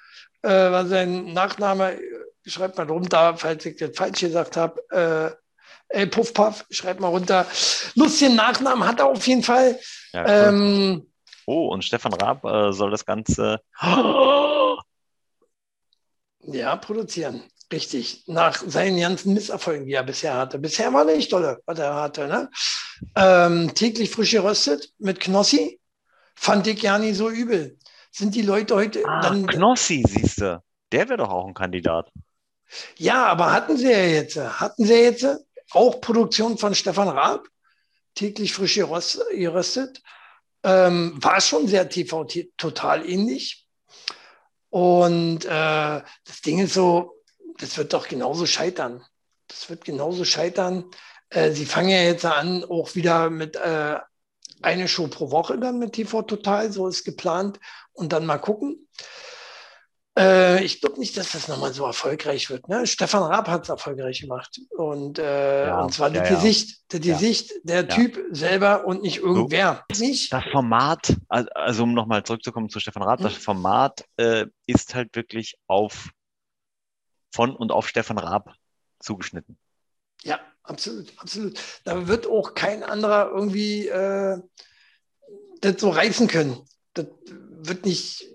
äh, war sein Nachname. Schreibt mal runter, falls ich das falsch gesagt habe. Äh, ey, Puffpaff, schreibt mal runter. Lustigen Nachnamen hat er auf jeden Fall. Ja, cool. ähm, oh, und Stefan Raab äh, soll das Ganze. Ja, produzieren. Richtig, nach seinen ganzen Misserfolgen, die er bisher hatte. Bisher war nicht dolle, was er hatte. Ne? Ähm, täglich frisch geröstet mit Knossi fand ich ja nicht so übel. Sind die Leute heute ah, dann. Knossi, siehst du. Der wäre doch auch ein Kandidat. Ja, aber hatten sie ja jetzt. Hatten sie jetzt auch Produktion von Stefan Raab, täglich frisch geröstet. Ähm, war schon sehr TV total ähnlich. Und äh, das Ding ist so, das wird doch genauso scheitern. Das wird genauso scheitern. Äh, sie fangen ja jetzt an, auch wieder mit äh, eine Show pro Woche dann mit TV Total, so ist geplant. Und dann mal gucken. Äh, ich glaube nicht, dass das nochmal so erfolgreich wird. Ne? Stefan Raab hat es erfolgreich gemacht. Und, äh, ja, und zwar ja, das ja. Gesicht, das Gesicht, der Typ selber und nicht irgendwer. So, nicht? Das Format, also um nochmal zurückzukommen zu Stefan Raab, hm. das Format äh, ist halt wirklich auf von und auf Stefan Raab zugeschnitten. Ja, absolut, absolut. Da wird auch kein anderer irgendwie äh, das so reißen können. Das wird nicht.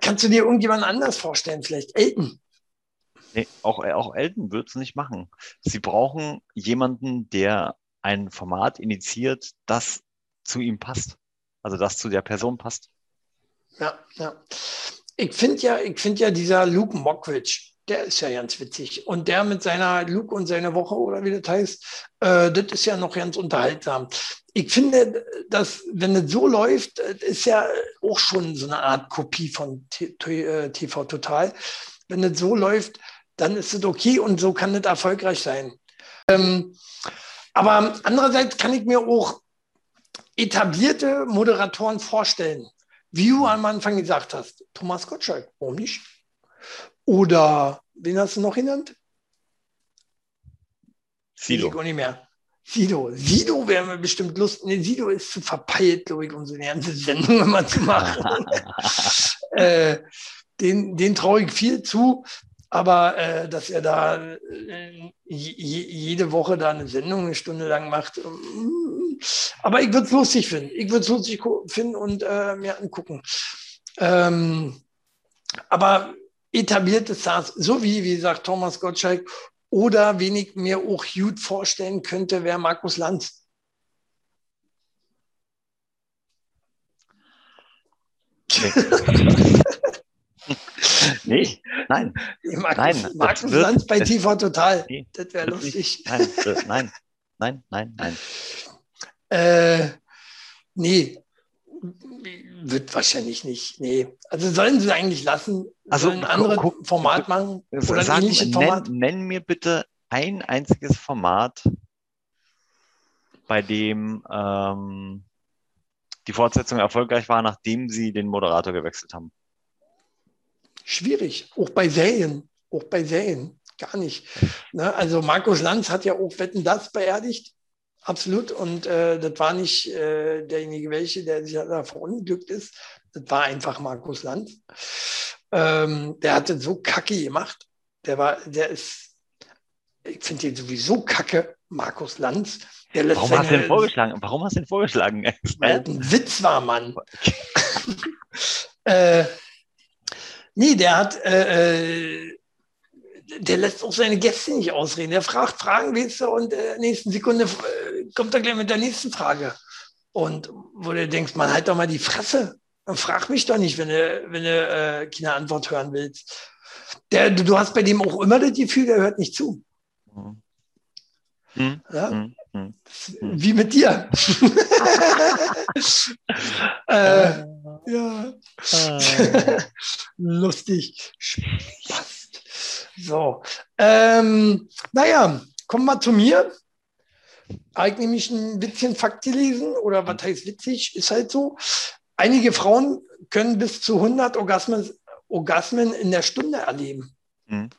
Kannst du dir irgendjemand anders vorstellen? Vielleicht Elton? Nee, auch, auch Elton wird es nicht machen. Sie brauchen jemanden, der ein Format initiiert, das zu ihm passt. Also das zu der Person passt. Ja, ja ich finde ja, ich finde ja dieser Luke Mockridge, der ist ja ganz witzig. Und der mit seiner Luke und seine Woche oder wie das heißt, äh, das ist ja noch ganz unterhaltsam. Ich finde, dass, wenn es so läuft, ist ja auch schon so eine Art Kopie von TV äh, Total. Wenn es so läuft, dann ist es okay und so kann es erfolgreich sein. Ähm, aber andererseits kann ich mir auch etablierte Moderatoren vorstellen wie du am Anfang gesagt hast, Thomas Gottschalk, warum nicht? Oder wen hast du noch genannt? Sido. Ich nicht mehr. Sido. Sido wäre mir bestimmt Lust. Nee, Sido ist zu verpeilt, glaube ich, um so eine ganze Sendung immer zu machen. äh, den, den traue ich viel zu, aber äh, dass er da äh, jede Woche da eine Sendung eine Stunde lang macht, mm, aber ich würde es lustig finden. Ich würde es lustig finden und äh, mir angucken. Ähm, aber etablierte Stars, so wie, wie gesagt, Thomas Gottschalk oder wen ich mir auch gut vorstellen könnte, wäre Markus Lanz. Nee. Nein. Markus, nein. Markus Lanz bei TV Total. Nee, das wäre lustig. Nein, nein, nein, nein, nein. Äh, nee, wird wahrscheinlich nicht. Nee. Also sollen sie eigentlich lassen, also ein anderes Format machen oder ein ähnliches Format? Nenn, nenn, mir bitte ein einziges Format, bei dem ähm, die Fortsetzung erfolgreich war, nachdem sie den Moderator gewechselt haben. Schwierig, auch bei Serien, auch bei Serien, gar nicht. Ne? Also Markus Lanz hat ja auch Wetten das beerdigt. Absolut. Und äh, das war nicht äh, derjenige welche, der sich da verunglückt ist. Das war einfach Markus Lanz. Ähm, der hatte so kacke gemacht. Der war, der ist, ich finde den sowieso kacke, Markus Lanz. Warum hast du den vorgeschlagen? Warum hast du den vorgeschlagen? Weil ein Witz war, Mann. äh, nee, der hat, äh, äh, der lässt auch seine Gäste nicht ausreden. Der fragt Fragen, weißt du, und äh, nächsten Sekunde äh, kommt er gleich mit der nächsten Frage. Und wo du denkst, man halt doch mal die Fresse. Frag mich doch nicht, wenn du, wenn du äh, keine Antwort hören willst. Der, du hast bei dem auch immer das Gefühl, der hört nicht zu. Mhm. Hm, ja? Hm, hm, Wie mit dir. äh, ja. Ah. Lustig. Spaß. So. Ähm, naja, kommen wir zu mir. Habe ich nämlich ein bisschen Fakt gelesen oder was heißt witzig, ist halt so. Einige Frauen können bis zu 100 Orgasmen, Orgasmen in der Stunde erleben. Mhm.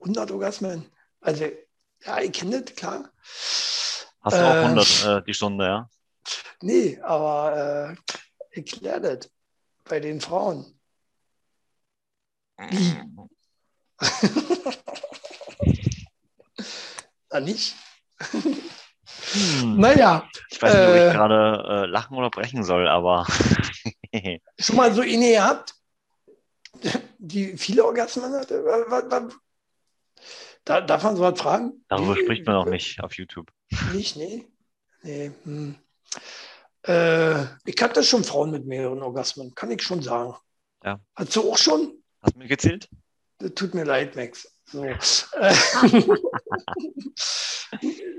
100 Orgasmen. Also, ja, ich kenne das, klar. Hast du auch 100 äh, äh, die Stunde, ja? Nee, aber äh, ich kläre das bei den Frauen. Wie? Na nicht? Hm. Naja. Ich weiß nicht, ob ich äh, gerade äh, lachen oder brechen soll, aber. schon mal so eine gehabt, die viele Orgasmen hatte? Da, darf man so was fragen? Darüber die, spricht man auch nicht auf YouTube. Nicht, nee. nee hm. äh, ich hatte schon Frauen mit mehreren Orgasmen, kann ich schon sagen. Ja. Hast du auch schon? Hast du mir gezählt? Das tut mir leid, Max. So.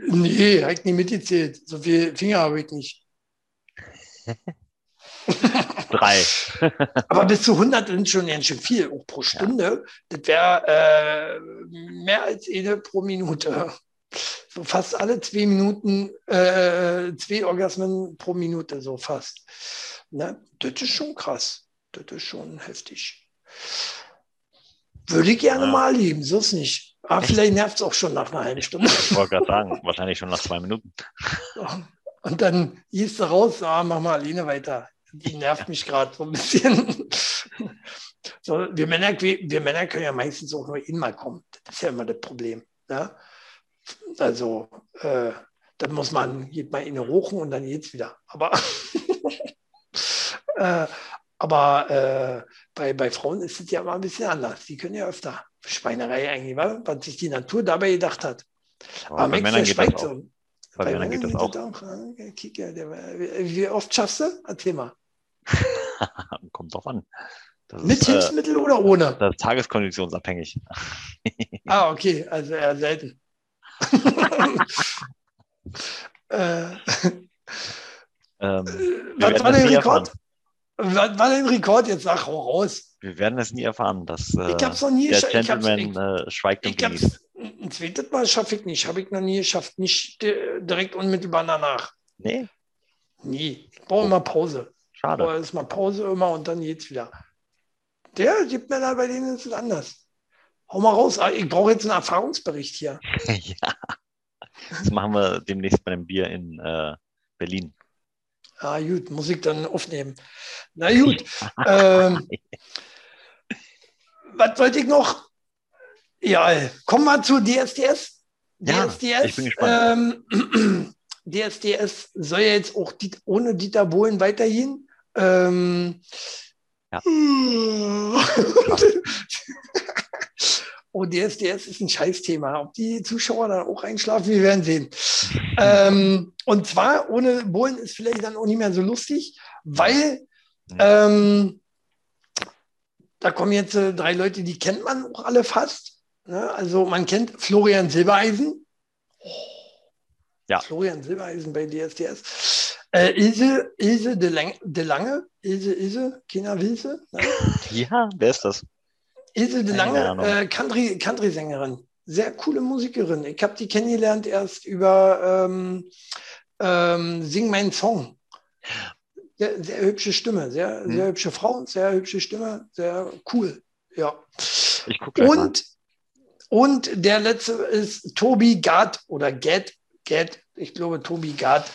nee, habe ich nicht mitgezählt. So viele Finger habe ich nicht. Drei. Aber bis zu 100 sind schon ganz schön viel, auch pro Stunde. Ja. Das wäre äh, mehr als eine pro Minute. So fast alle zwei Minuten, äh, zwei Orgasmen pro Minute, so fast. Ne? Das ist schon krass. Das ist schon heftig. Würde ich gerne ja. mal leben, so ist nicht. Aber Echt? vielleicht nervt es auch schon nach einer halben Stunde. Ich wollte gerade sagen, wahrscheinlich schon nach zwei Minuten. Und dann gehst du raus, ah, mach mal alleine weiter. Die nervt mich gerade so ein bisschen. So, wir, Männer, wir Männer können ja meistens auch nur einmal kommen. Das ist ja immer das Problem. Ja? Also, äh, dann muss man, geht mal in hochen und dann geht's wieder. Aber, äh, aber äh, bei, bei Frauen ist es ja mal ein bisschen anders. Die können ja öfter. Schweinerei eigentlich, was sich die Natur dabei gedacht hat. Aber, aber Max, der schweigt so. Bei, bei Männern geht das auch. auch. Wie oft schaffst du? Erzähl mal. Kommt drauf an. Das Mit ist, äh, Hilfsmittel äh, oder ohne? Das ist tageskonditionsabhängig. ah, okay, also eher selten. äh, ähm, was war der Rekord? Was war dein Rekord? Jetzt sag raus. Wir werden es nie erfahren. Dass, äh, ich hab's noch nie der Gentleman ich, äh, schweigt und genießt. Ein zweites Mal schaffe ich nicht. Habe ich noch nie geschafft. Nicht direkt unmittelbar danach. Nee? Nie. Ich brauche immer Pause. Schade. Aber ist mal Pause immer und dann geht's wieder. Der gibt mir da bei denen ist es anders. Hau mal raus. Ah, ich brauche jetzt einen Erfahrungsbericht hier. ja. Das machen wir demnächst bei einem Bier in äh, Berlin. Ah, gut, muss ich dann aufnehmen. Na gut. ähm, was wollte ich noch? Ja, kommen wir zu DSDS. Ja, DSDS, ich bin gespannt. Ähm, DSDS soll ja jetzt auch ohne Dieter Bohlen weitergehen. Ähm, ja. oh, DSDS ist ein Scheißthema. Ob die Zuschauer dann auch einschlafen, wir werden sehen. ähm, und zwar ohne Bohlen ist vielleicht dann auch nicht mehr so lustig, weil ähm, da kommen jetzt äh, drei Leute, die kennt man auch alle fast. Ne? Also man kennt Florian Silbereisen. Ja. Florian Silbereisen bei DSDS. Äh, Ilse, Ilse de, Lang de Lange, Ilse, Ilse, Kina Wilse. Ne? Ja, wer ist das? Ilse de Lange, äh, Country, Country-Sängerin. Sehr coole Musikerin. Ich habe die kennengelernt erst über ähm, ähm, Sing meinen Song. Sehr, sehr, hübsche Stimme, sehr, hm. sehr hübsche Frau, sehr hübsche Stimme, sehr cool. Ja. Ich und, und der letzte ist Tobi Gard oder Gad, Gad, ich glaube Tobi Gard.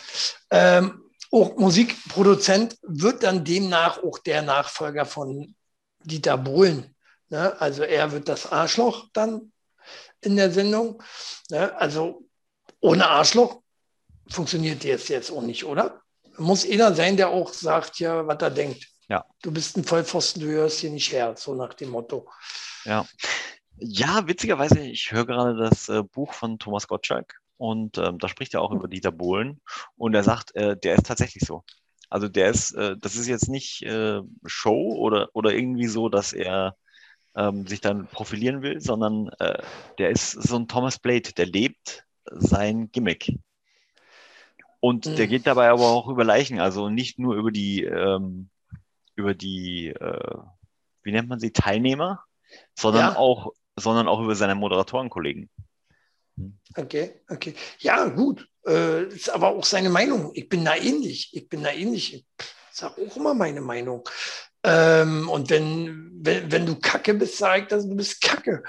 Ähm, auch Musikproduzent wird dann demnach auch der Nachfolger von Dieter Bohlen. Ne? Also er wird das Arschloch dann in der Sendung. Ne? Also ohne Arschloch funktioniert das jetzt auch nicht, oder? Muss einer sein, der auch sagt, ja, was er denkt. Ja. Du bist ein Vollpfosten, du hörst hier nicht her, so nach dem Motto. Ja. Ja, witzigerweise, ich höre gerade das äh, Buch von Thomas Gottschalk und ähm, da spricht er auch über Dieter Bohlen und er sagt, äh, der ist tatsächlich so. Also der ist, äh, das ist jetzt nicht äh, Show oder, oder irgendwie so, dass er ähm, sich dann profilieren will, sondern äh, der ist so ein Thomas Blade, der lebt sein Gimmick. Und mhm. der geht dabei aber auch über Leichen, also nicht nur über die, ähm, über die, äh, wie nennt man sie, Teilnehmer, sondern ja. auch, sondern auch über seine Moderatorenkollegen. Okay, okay. Ja, gut. Äh, ist aber auch seine Meinung. Ich bin da ähnlich. Ich bin da ähnlich. Ich sage auch immer meine Meinung. Ähm, und wenn, wenn, wenn du Kacke bist, ich, dass du bist Kacke.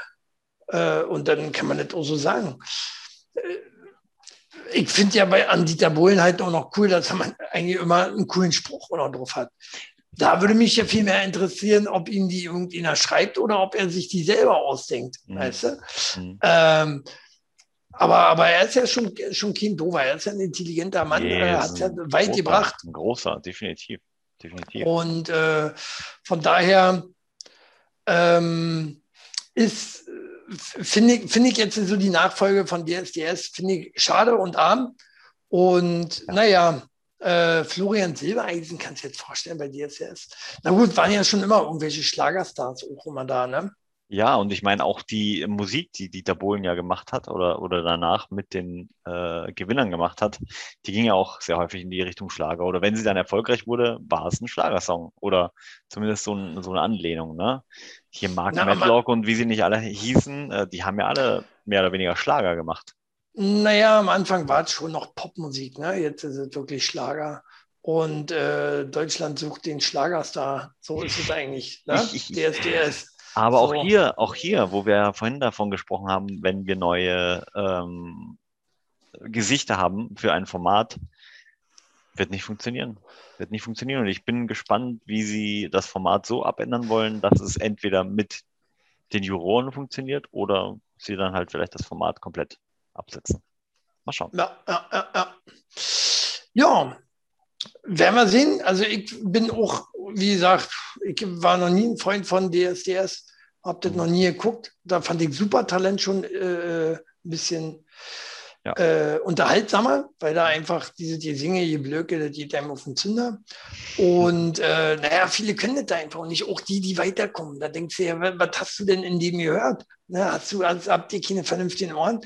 Äh, und dann kann man das auch so sagen. Äh, ich finde ja bei Andita Bohlen halt auch noch cool, dass man eigentlich immer einen coolen Spruch oder drauf hat. Da würde mich ja viel mehr interessieren, ob ihm die irgendjemand schreibt oder ob er sich die selber ausdenkt. Mhm. Weißt du? Mhm. Ähm, aber, aber er ist ja schon, schon kein Dover, er ist ja ein intelligenter Mann, er hat ja weit großer, gebracht. Ein großer, definitiv. Definitiv. Und äh, von daher ähm, ist, finde ich, find ich jetzt so die Nachfolge von DSDS, finde ich schade und arm. Und ja. naja, äh, Florian Silbereisen kannst du jetzt vorstellen bei DSDS. Na gut, waren ja schon immer irgendwelche Schlagerstars auch immer da, ne? Ja, und ich meine auch die Musik, die Dieter Bohlen ja gemacht hat oder, oder danach mit den äh, Gewinnern gemacht hat, die ging ja auch sehr häufig in die Richtung Schlager. Oder wenn sie dann erfolgreich wurde, war es ein Schlagersong oder zumindest so, ein, so eine Anlehnung. Ne? Hier Mark Na, Medlock und wie sie nicht alle hießen, äh, die haben ja alle mehr oder weniger Schlager gemacht. Naja, am Anfang war es schon noch Popmusik, ne? jetzt ist es wirklich Schlager. Und äh, Deutschland sucht den Schlagerstar. So ist es eigentlich. Ne? DSDS. Aber so. auch hier, auch hier, wo wir vorhin davon gesprochen haben, wenn wir neue ähm, Gesichter haben für ein Format, wird nicht funktionieren. Wird nicht funktionieren. Und ich bin gespannt, wie sie das Format so abändern wollen, dass es entweder mit den Juroren funktioniert oder sie dann halt vielleicht das Format komplett absetzen. Mal schauen. Ja, ja, ja, ja. ja werden wir sehen. Also ich bin auch, wie gesagt, ich war noch nie ein Freund von DSDS, habe das noch nie geguckt. Da fand ich Supertalent schon äh, ein bisschen ja. äh, unterhaltsamer, weil da einfach diese die Singe, die Blöcke, das geht einem auf den Zünder. Und äh, naja, viele können das da einfach nicht, auch die, die weiterkommen. Da denkst du ja, was hast du denn in dem gehört? Ne, hast du, also, habt ihr keine vernünftigen Ohren?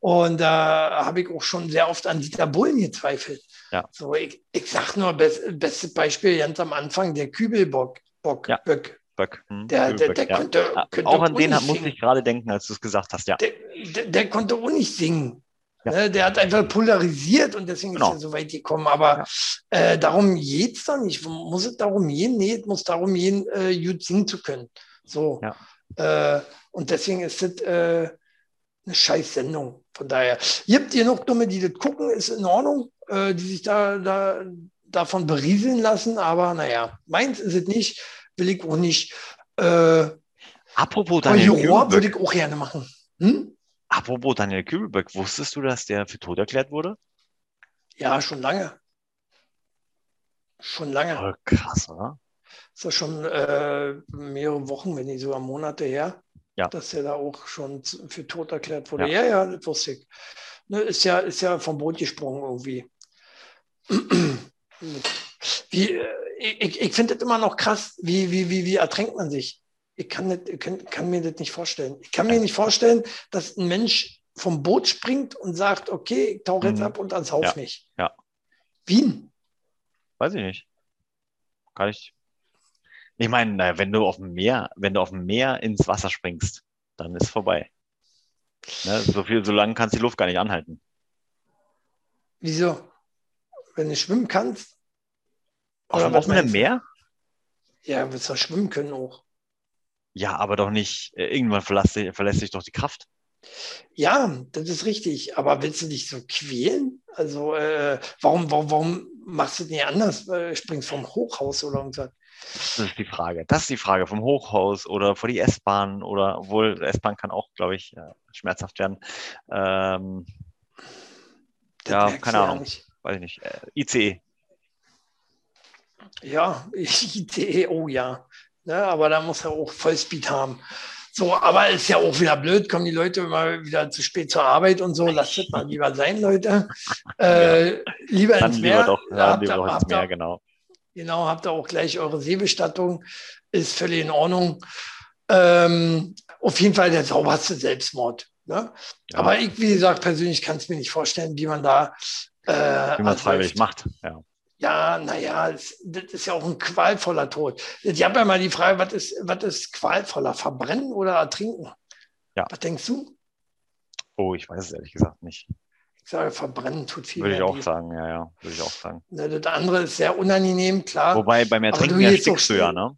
Und da habe ich auch schon sehr oft an Dieter Bullen gezweifelt. Ja. So, ich, ich sag nur, best, bestes Beispiel ganz am Anfang, der Kübelbock. Bock, ja. Böck. Hm. Der, der, der ja. konnte, könnte, Auch an den musste ich gerade denken, als du es gesagt hast, ja. Der, der, der konnte auch nicht singen. Ja. Ne, der hat einfach polarisiert und deswegen genau. ist er so weit gekommen. Aber ja. äh, darum geht es doch nicht. Muss es darum gehen? Nee, es muss darum gehen, äh, gut singen zu können. So. Ja. Äh, und deswegen ist das äh, eine scheiß Sendung. Von daher, gibt ihr noch Dumme, die das gucken, ist in Ordnung äh, die sich da, da davon berieseln lassen. Aber naja, meins ist es nicht, will ich auch nicht. Äh, Apropos Daniel Juror würde ich auch gerne machen. Hm? Apropos Daniel Kübelböck, wusstest du, dass der für tot erklärt wurde? Ja, schon lange. Schon lange. Oh, krass, oder? ist ja schon äh, mehrere Wochen, wenn nicht sogar Monate her, ja. dass er da auch schon für tot erklärt wurde. Ja, ja, ja das wusste ich. Ne, ist, ja, ist ja vom Boot gesprungen irgendwie. Wie, äh, ich ich finde das immer noch krass, wie, wie, wie, wie ertränkt man sich? Ich kann, nicht, kann, kann mir das nicht vorstellen. Ich kann mir nicht vorstellen, dass ein Mensch vom Boot springt und sagt, okay, ich tauche jetzt mhm. ab und dann sauf ja. mich. Ja. Wien? Weiß ich nicht. Gar nicht. Ich meine, wenn du auf dem Meer, wenn du auf dem Meer ins Wasser springst, dann ist vorbei. Ne, so viel, so lange kannst du die Luft gar nicht anhalten. Wieso? wenn du schwimmen kannst. Oder was mit dem Meer? Ja, willst du schwimmen können auch. Ja, aber doch nicht. Äh, irgendwann verlässt, verlässt sich doch die Kraft. Ja, das ist richtig. Aber willst du dich so quälen? Also, äh, warum, warum, warum machst du nicht anders? Äh, springst vom Hochhaus oder irgendwas? Das ist die Frage. Das ist die Frage. Vom Hochhaus oder vor die S-Bahn oder obwohl S-Bahn kann auch, glaube ich, äh, schmerzhaft werden. Ähm, ja, keine Ahnung. Weiß ich nicht. Äh, ICE. Ja, ICE, oh ja. Ne, aber da muss er auch Vollspeed haben. So, aber ist ja auch wieder blöd, kommen die Leute immer wieder zu spät zur Arbeit und so. Lasst es mal lieber sein, Leute. Äh, ja. Lieber Dann ins Meer. Lieber doch, ja, lieber doch ins Meer, genau. Genau, habt ihr auch gleich eure Seebestattung. Ist völlig in Ordnung. Ähm, auf jeden Fall der sauberste Selbstmord. Ne? Ja. Aber ich, wie gesagt, persönlich kann es mir nicht vorstellen, wie man da. Äh, wie man es freiwillig macht. Ja. Ja, naja, das, das ist ja auch ein qualvoller Tod. Ich habe ja mal die Frage, was ist, was ist qualvoller? Verbrennen oder ertrinken? Ja. Was denkst du? Oh, ich weiß es ehrlich gesagt nicht. Ich sage, verbrennen tut viel. Würde ich auch sagen, ja, ja, würde ich auch sagen. Das andere ist sehr unangenehm, klar. Wobei beim Ertrinken du erstickst du ja, ne?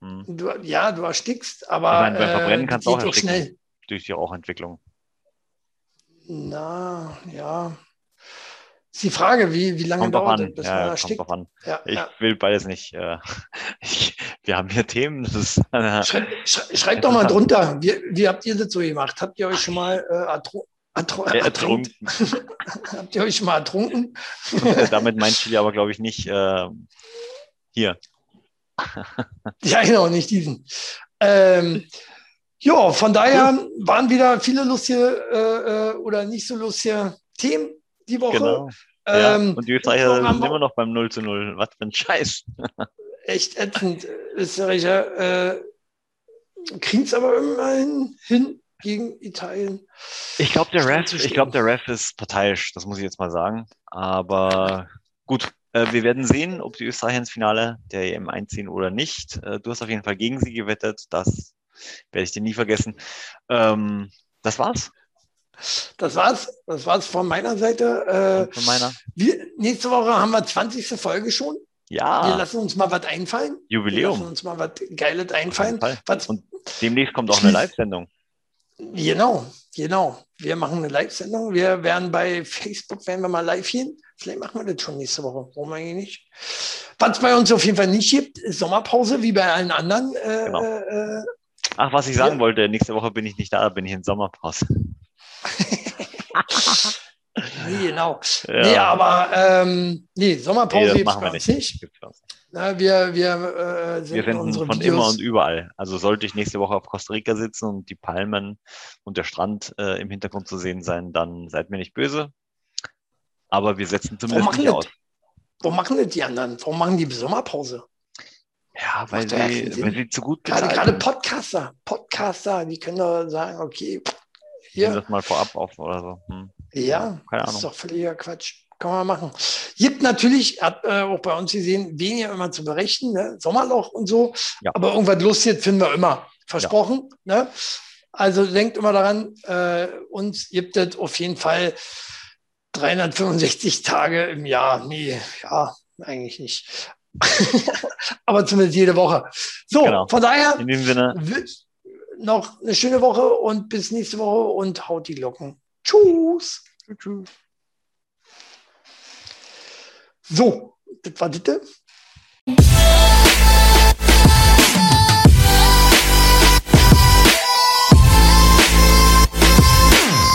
Hm. Du, ja, du erstickst, aber. Ich meine, beim Verbrennen äh, kannst du auch ersticken. Schnell. Durch die Rauchentwicklung. Na, ja. Ist die Frage, wie, wie lange kommt dauert das, ja, man erstickt? Kommt ja, ich ja. will beides nicht. Äh, ich, wir haben hier Themen. Ist, äh, Schrei, schrei, schreibt doch mal drunter. Wie, wie habt ihr das so gemacht? Habt ihr euch schon mal äh, Atru äh, ertrunken. Habt ihr euch schon mal ertrunken? Damit meint Chili aber, glaube ich, nicht äh, hier. ja, genau, nicht diesen. Ähm, ja, von daher waren wieder viele lustige äh, äh, oder nicht so lustige Themen die Woche. Genau. Ja. Ähm, und die Österreicher sind immer noch beim 0 zu 0. Was für ein Scheiß. echt ätzend. Österreicher äh, kriegen es aber immerhin hin gegen Italien. Ich glaube, der Ref, ich glaube, der Ref ist parteiisch, das muss ich jetzt mal sagen. Aber gut, äh, wir werden sehen, ob die Österreicher ins Finale der EM einziehen oder nicht. Äh, du hast auf jeden Fall gegen sie gewettet, das werde ich dir nie vergessen. Ähm, das war's. Das war's. Das war's von meiner Seite. Äh, von meiner. Wir, nächste Woche haben wir 20. Folge schon. Ja. Wir lassen uns mal was einfallen. Jubiläum. Wir lassen uns mal was Geiles einfallen. Was, Und demnächst kommt auch eine Live-Sendung. Genau, genau. Wir machen eine Live-Sendung. Wir werden bei Facebook, werden wir mal live gehen. Vielleicht machen wir das schon nächste Woche. Warum eigentlich nicht? Was es bei uns auf jeden Fall nicht gibt, ist Sommerpause, wie bei allen anderen. Äh, genau. äh, Ach, was ich sagen ja. wollte, nächste Woche bin ich nicht da, bin ich in Sommerpause. nee, genau. Ja. Nee, aber ähm, nee, Sommerpause nee, machen wir nicht. nicht. Na, wir, wir, äh, wir senden von Videos. immer und überall. Also sollte ich nächste Woche auf Costa Rica sitzen und die Palmen und der Strand äh, im Hintergrund zu sehen sein, dann seid mir nicht böse. Aber wir setzen zumindest nicht aus. Warum machen das die anderen? Warum machen die Sommerpause? Ja, weil sie, weil sie zu gut gerade, gerade Podcaster, Podcaster, die können doch sagen, okay, hier. das mal vorab auf oder so. Hm. Ja, das ist doch völliger Quatsch. Kann man machen. Gibt natürlich, hat äh, auch bei uns gesehen, weniger immer zu berichten, ne? Sommerloch und so. Ja. Aber irgendwas Lustiges finden wir immer. Versprochen. Ja. Ne? Also denkt immer daran, äh, uns gibt es auf jeden Fall 365 Tage im Jahr. Nee, ja, eigentlich nicht. Aber zumindest jede Woche. So, genau. von daher. In dem Sinne noch eine schöne Woche und bis nächste Woche und haut die Glocken. Tschüss. Tschüss. So, das war das.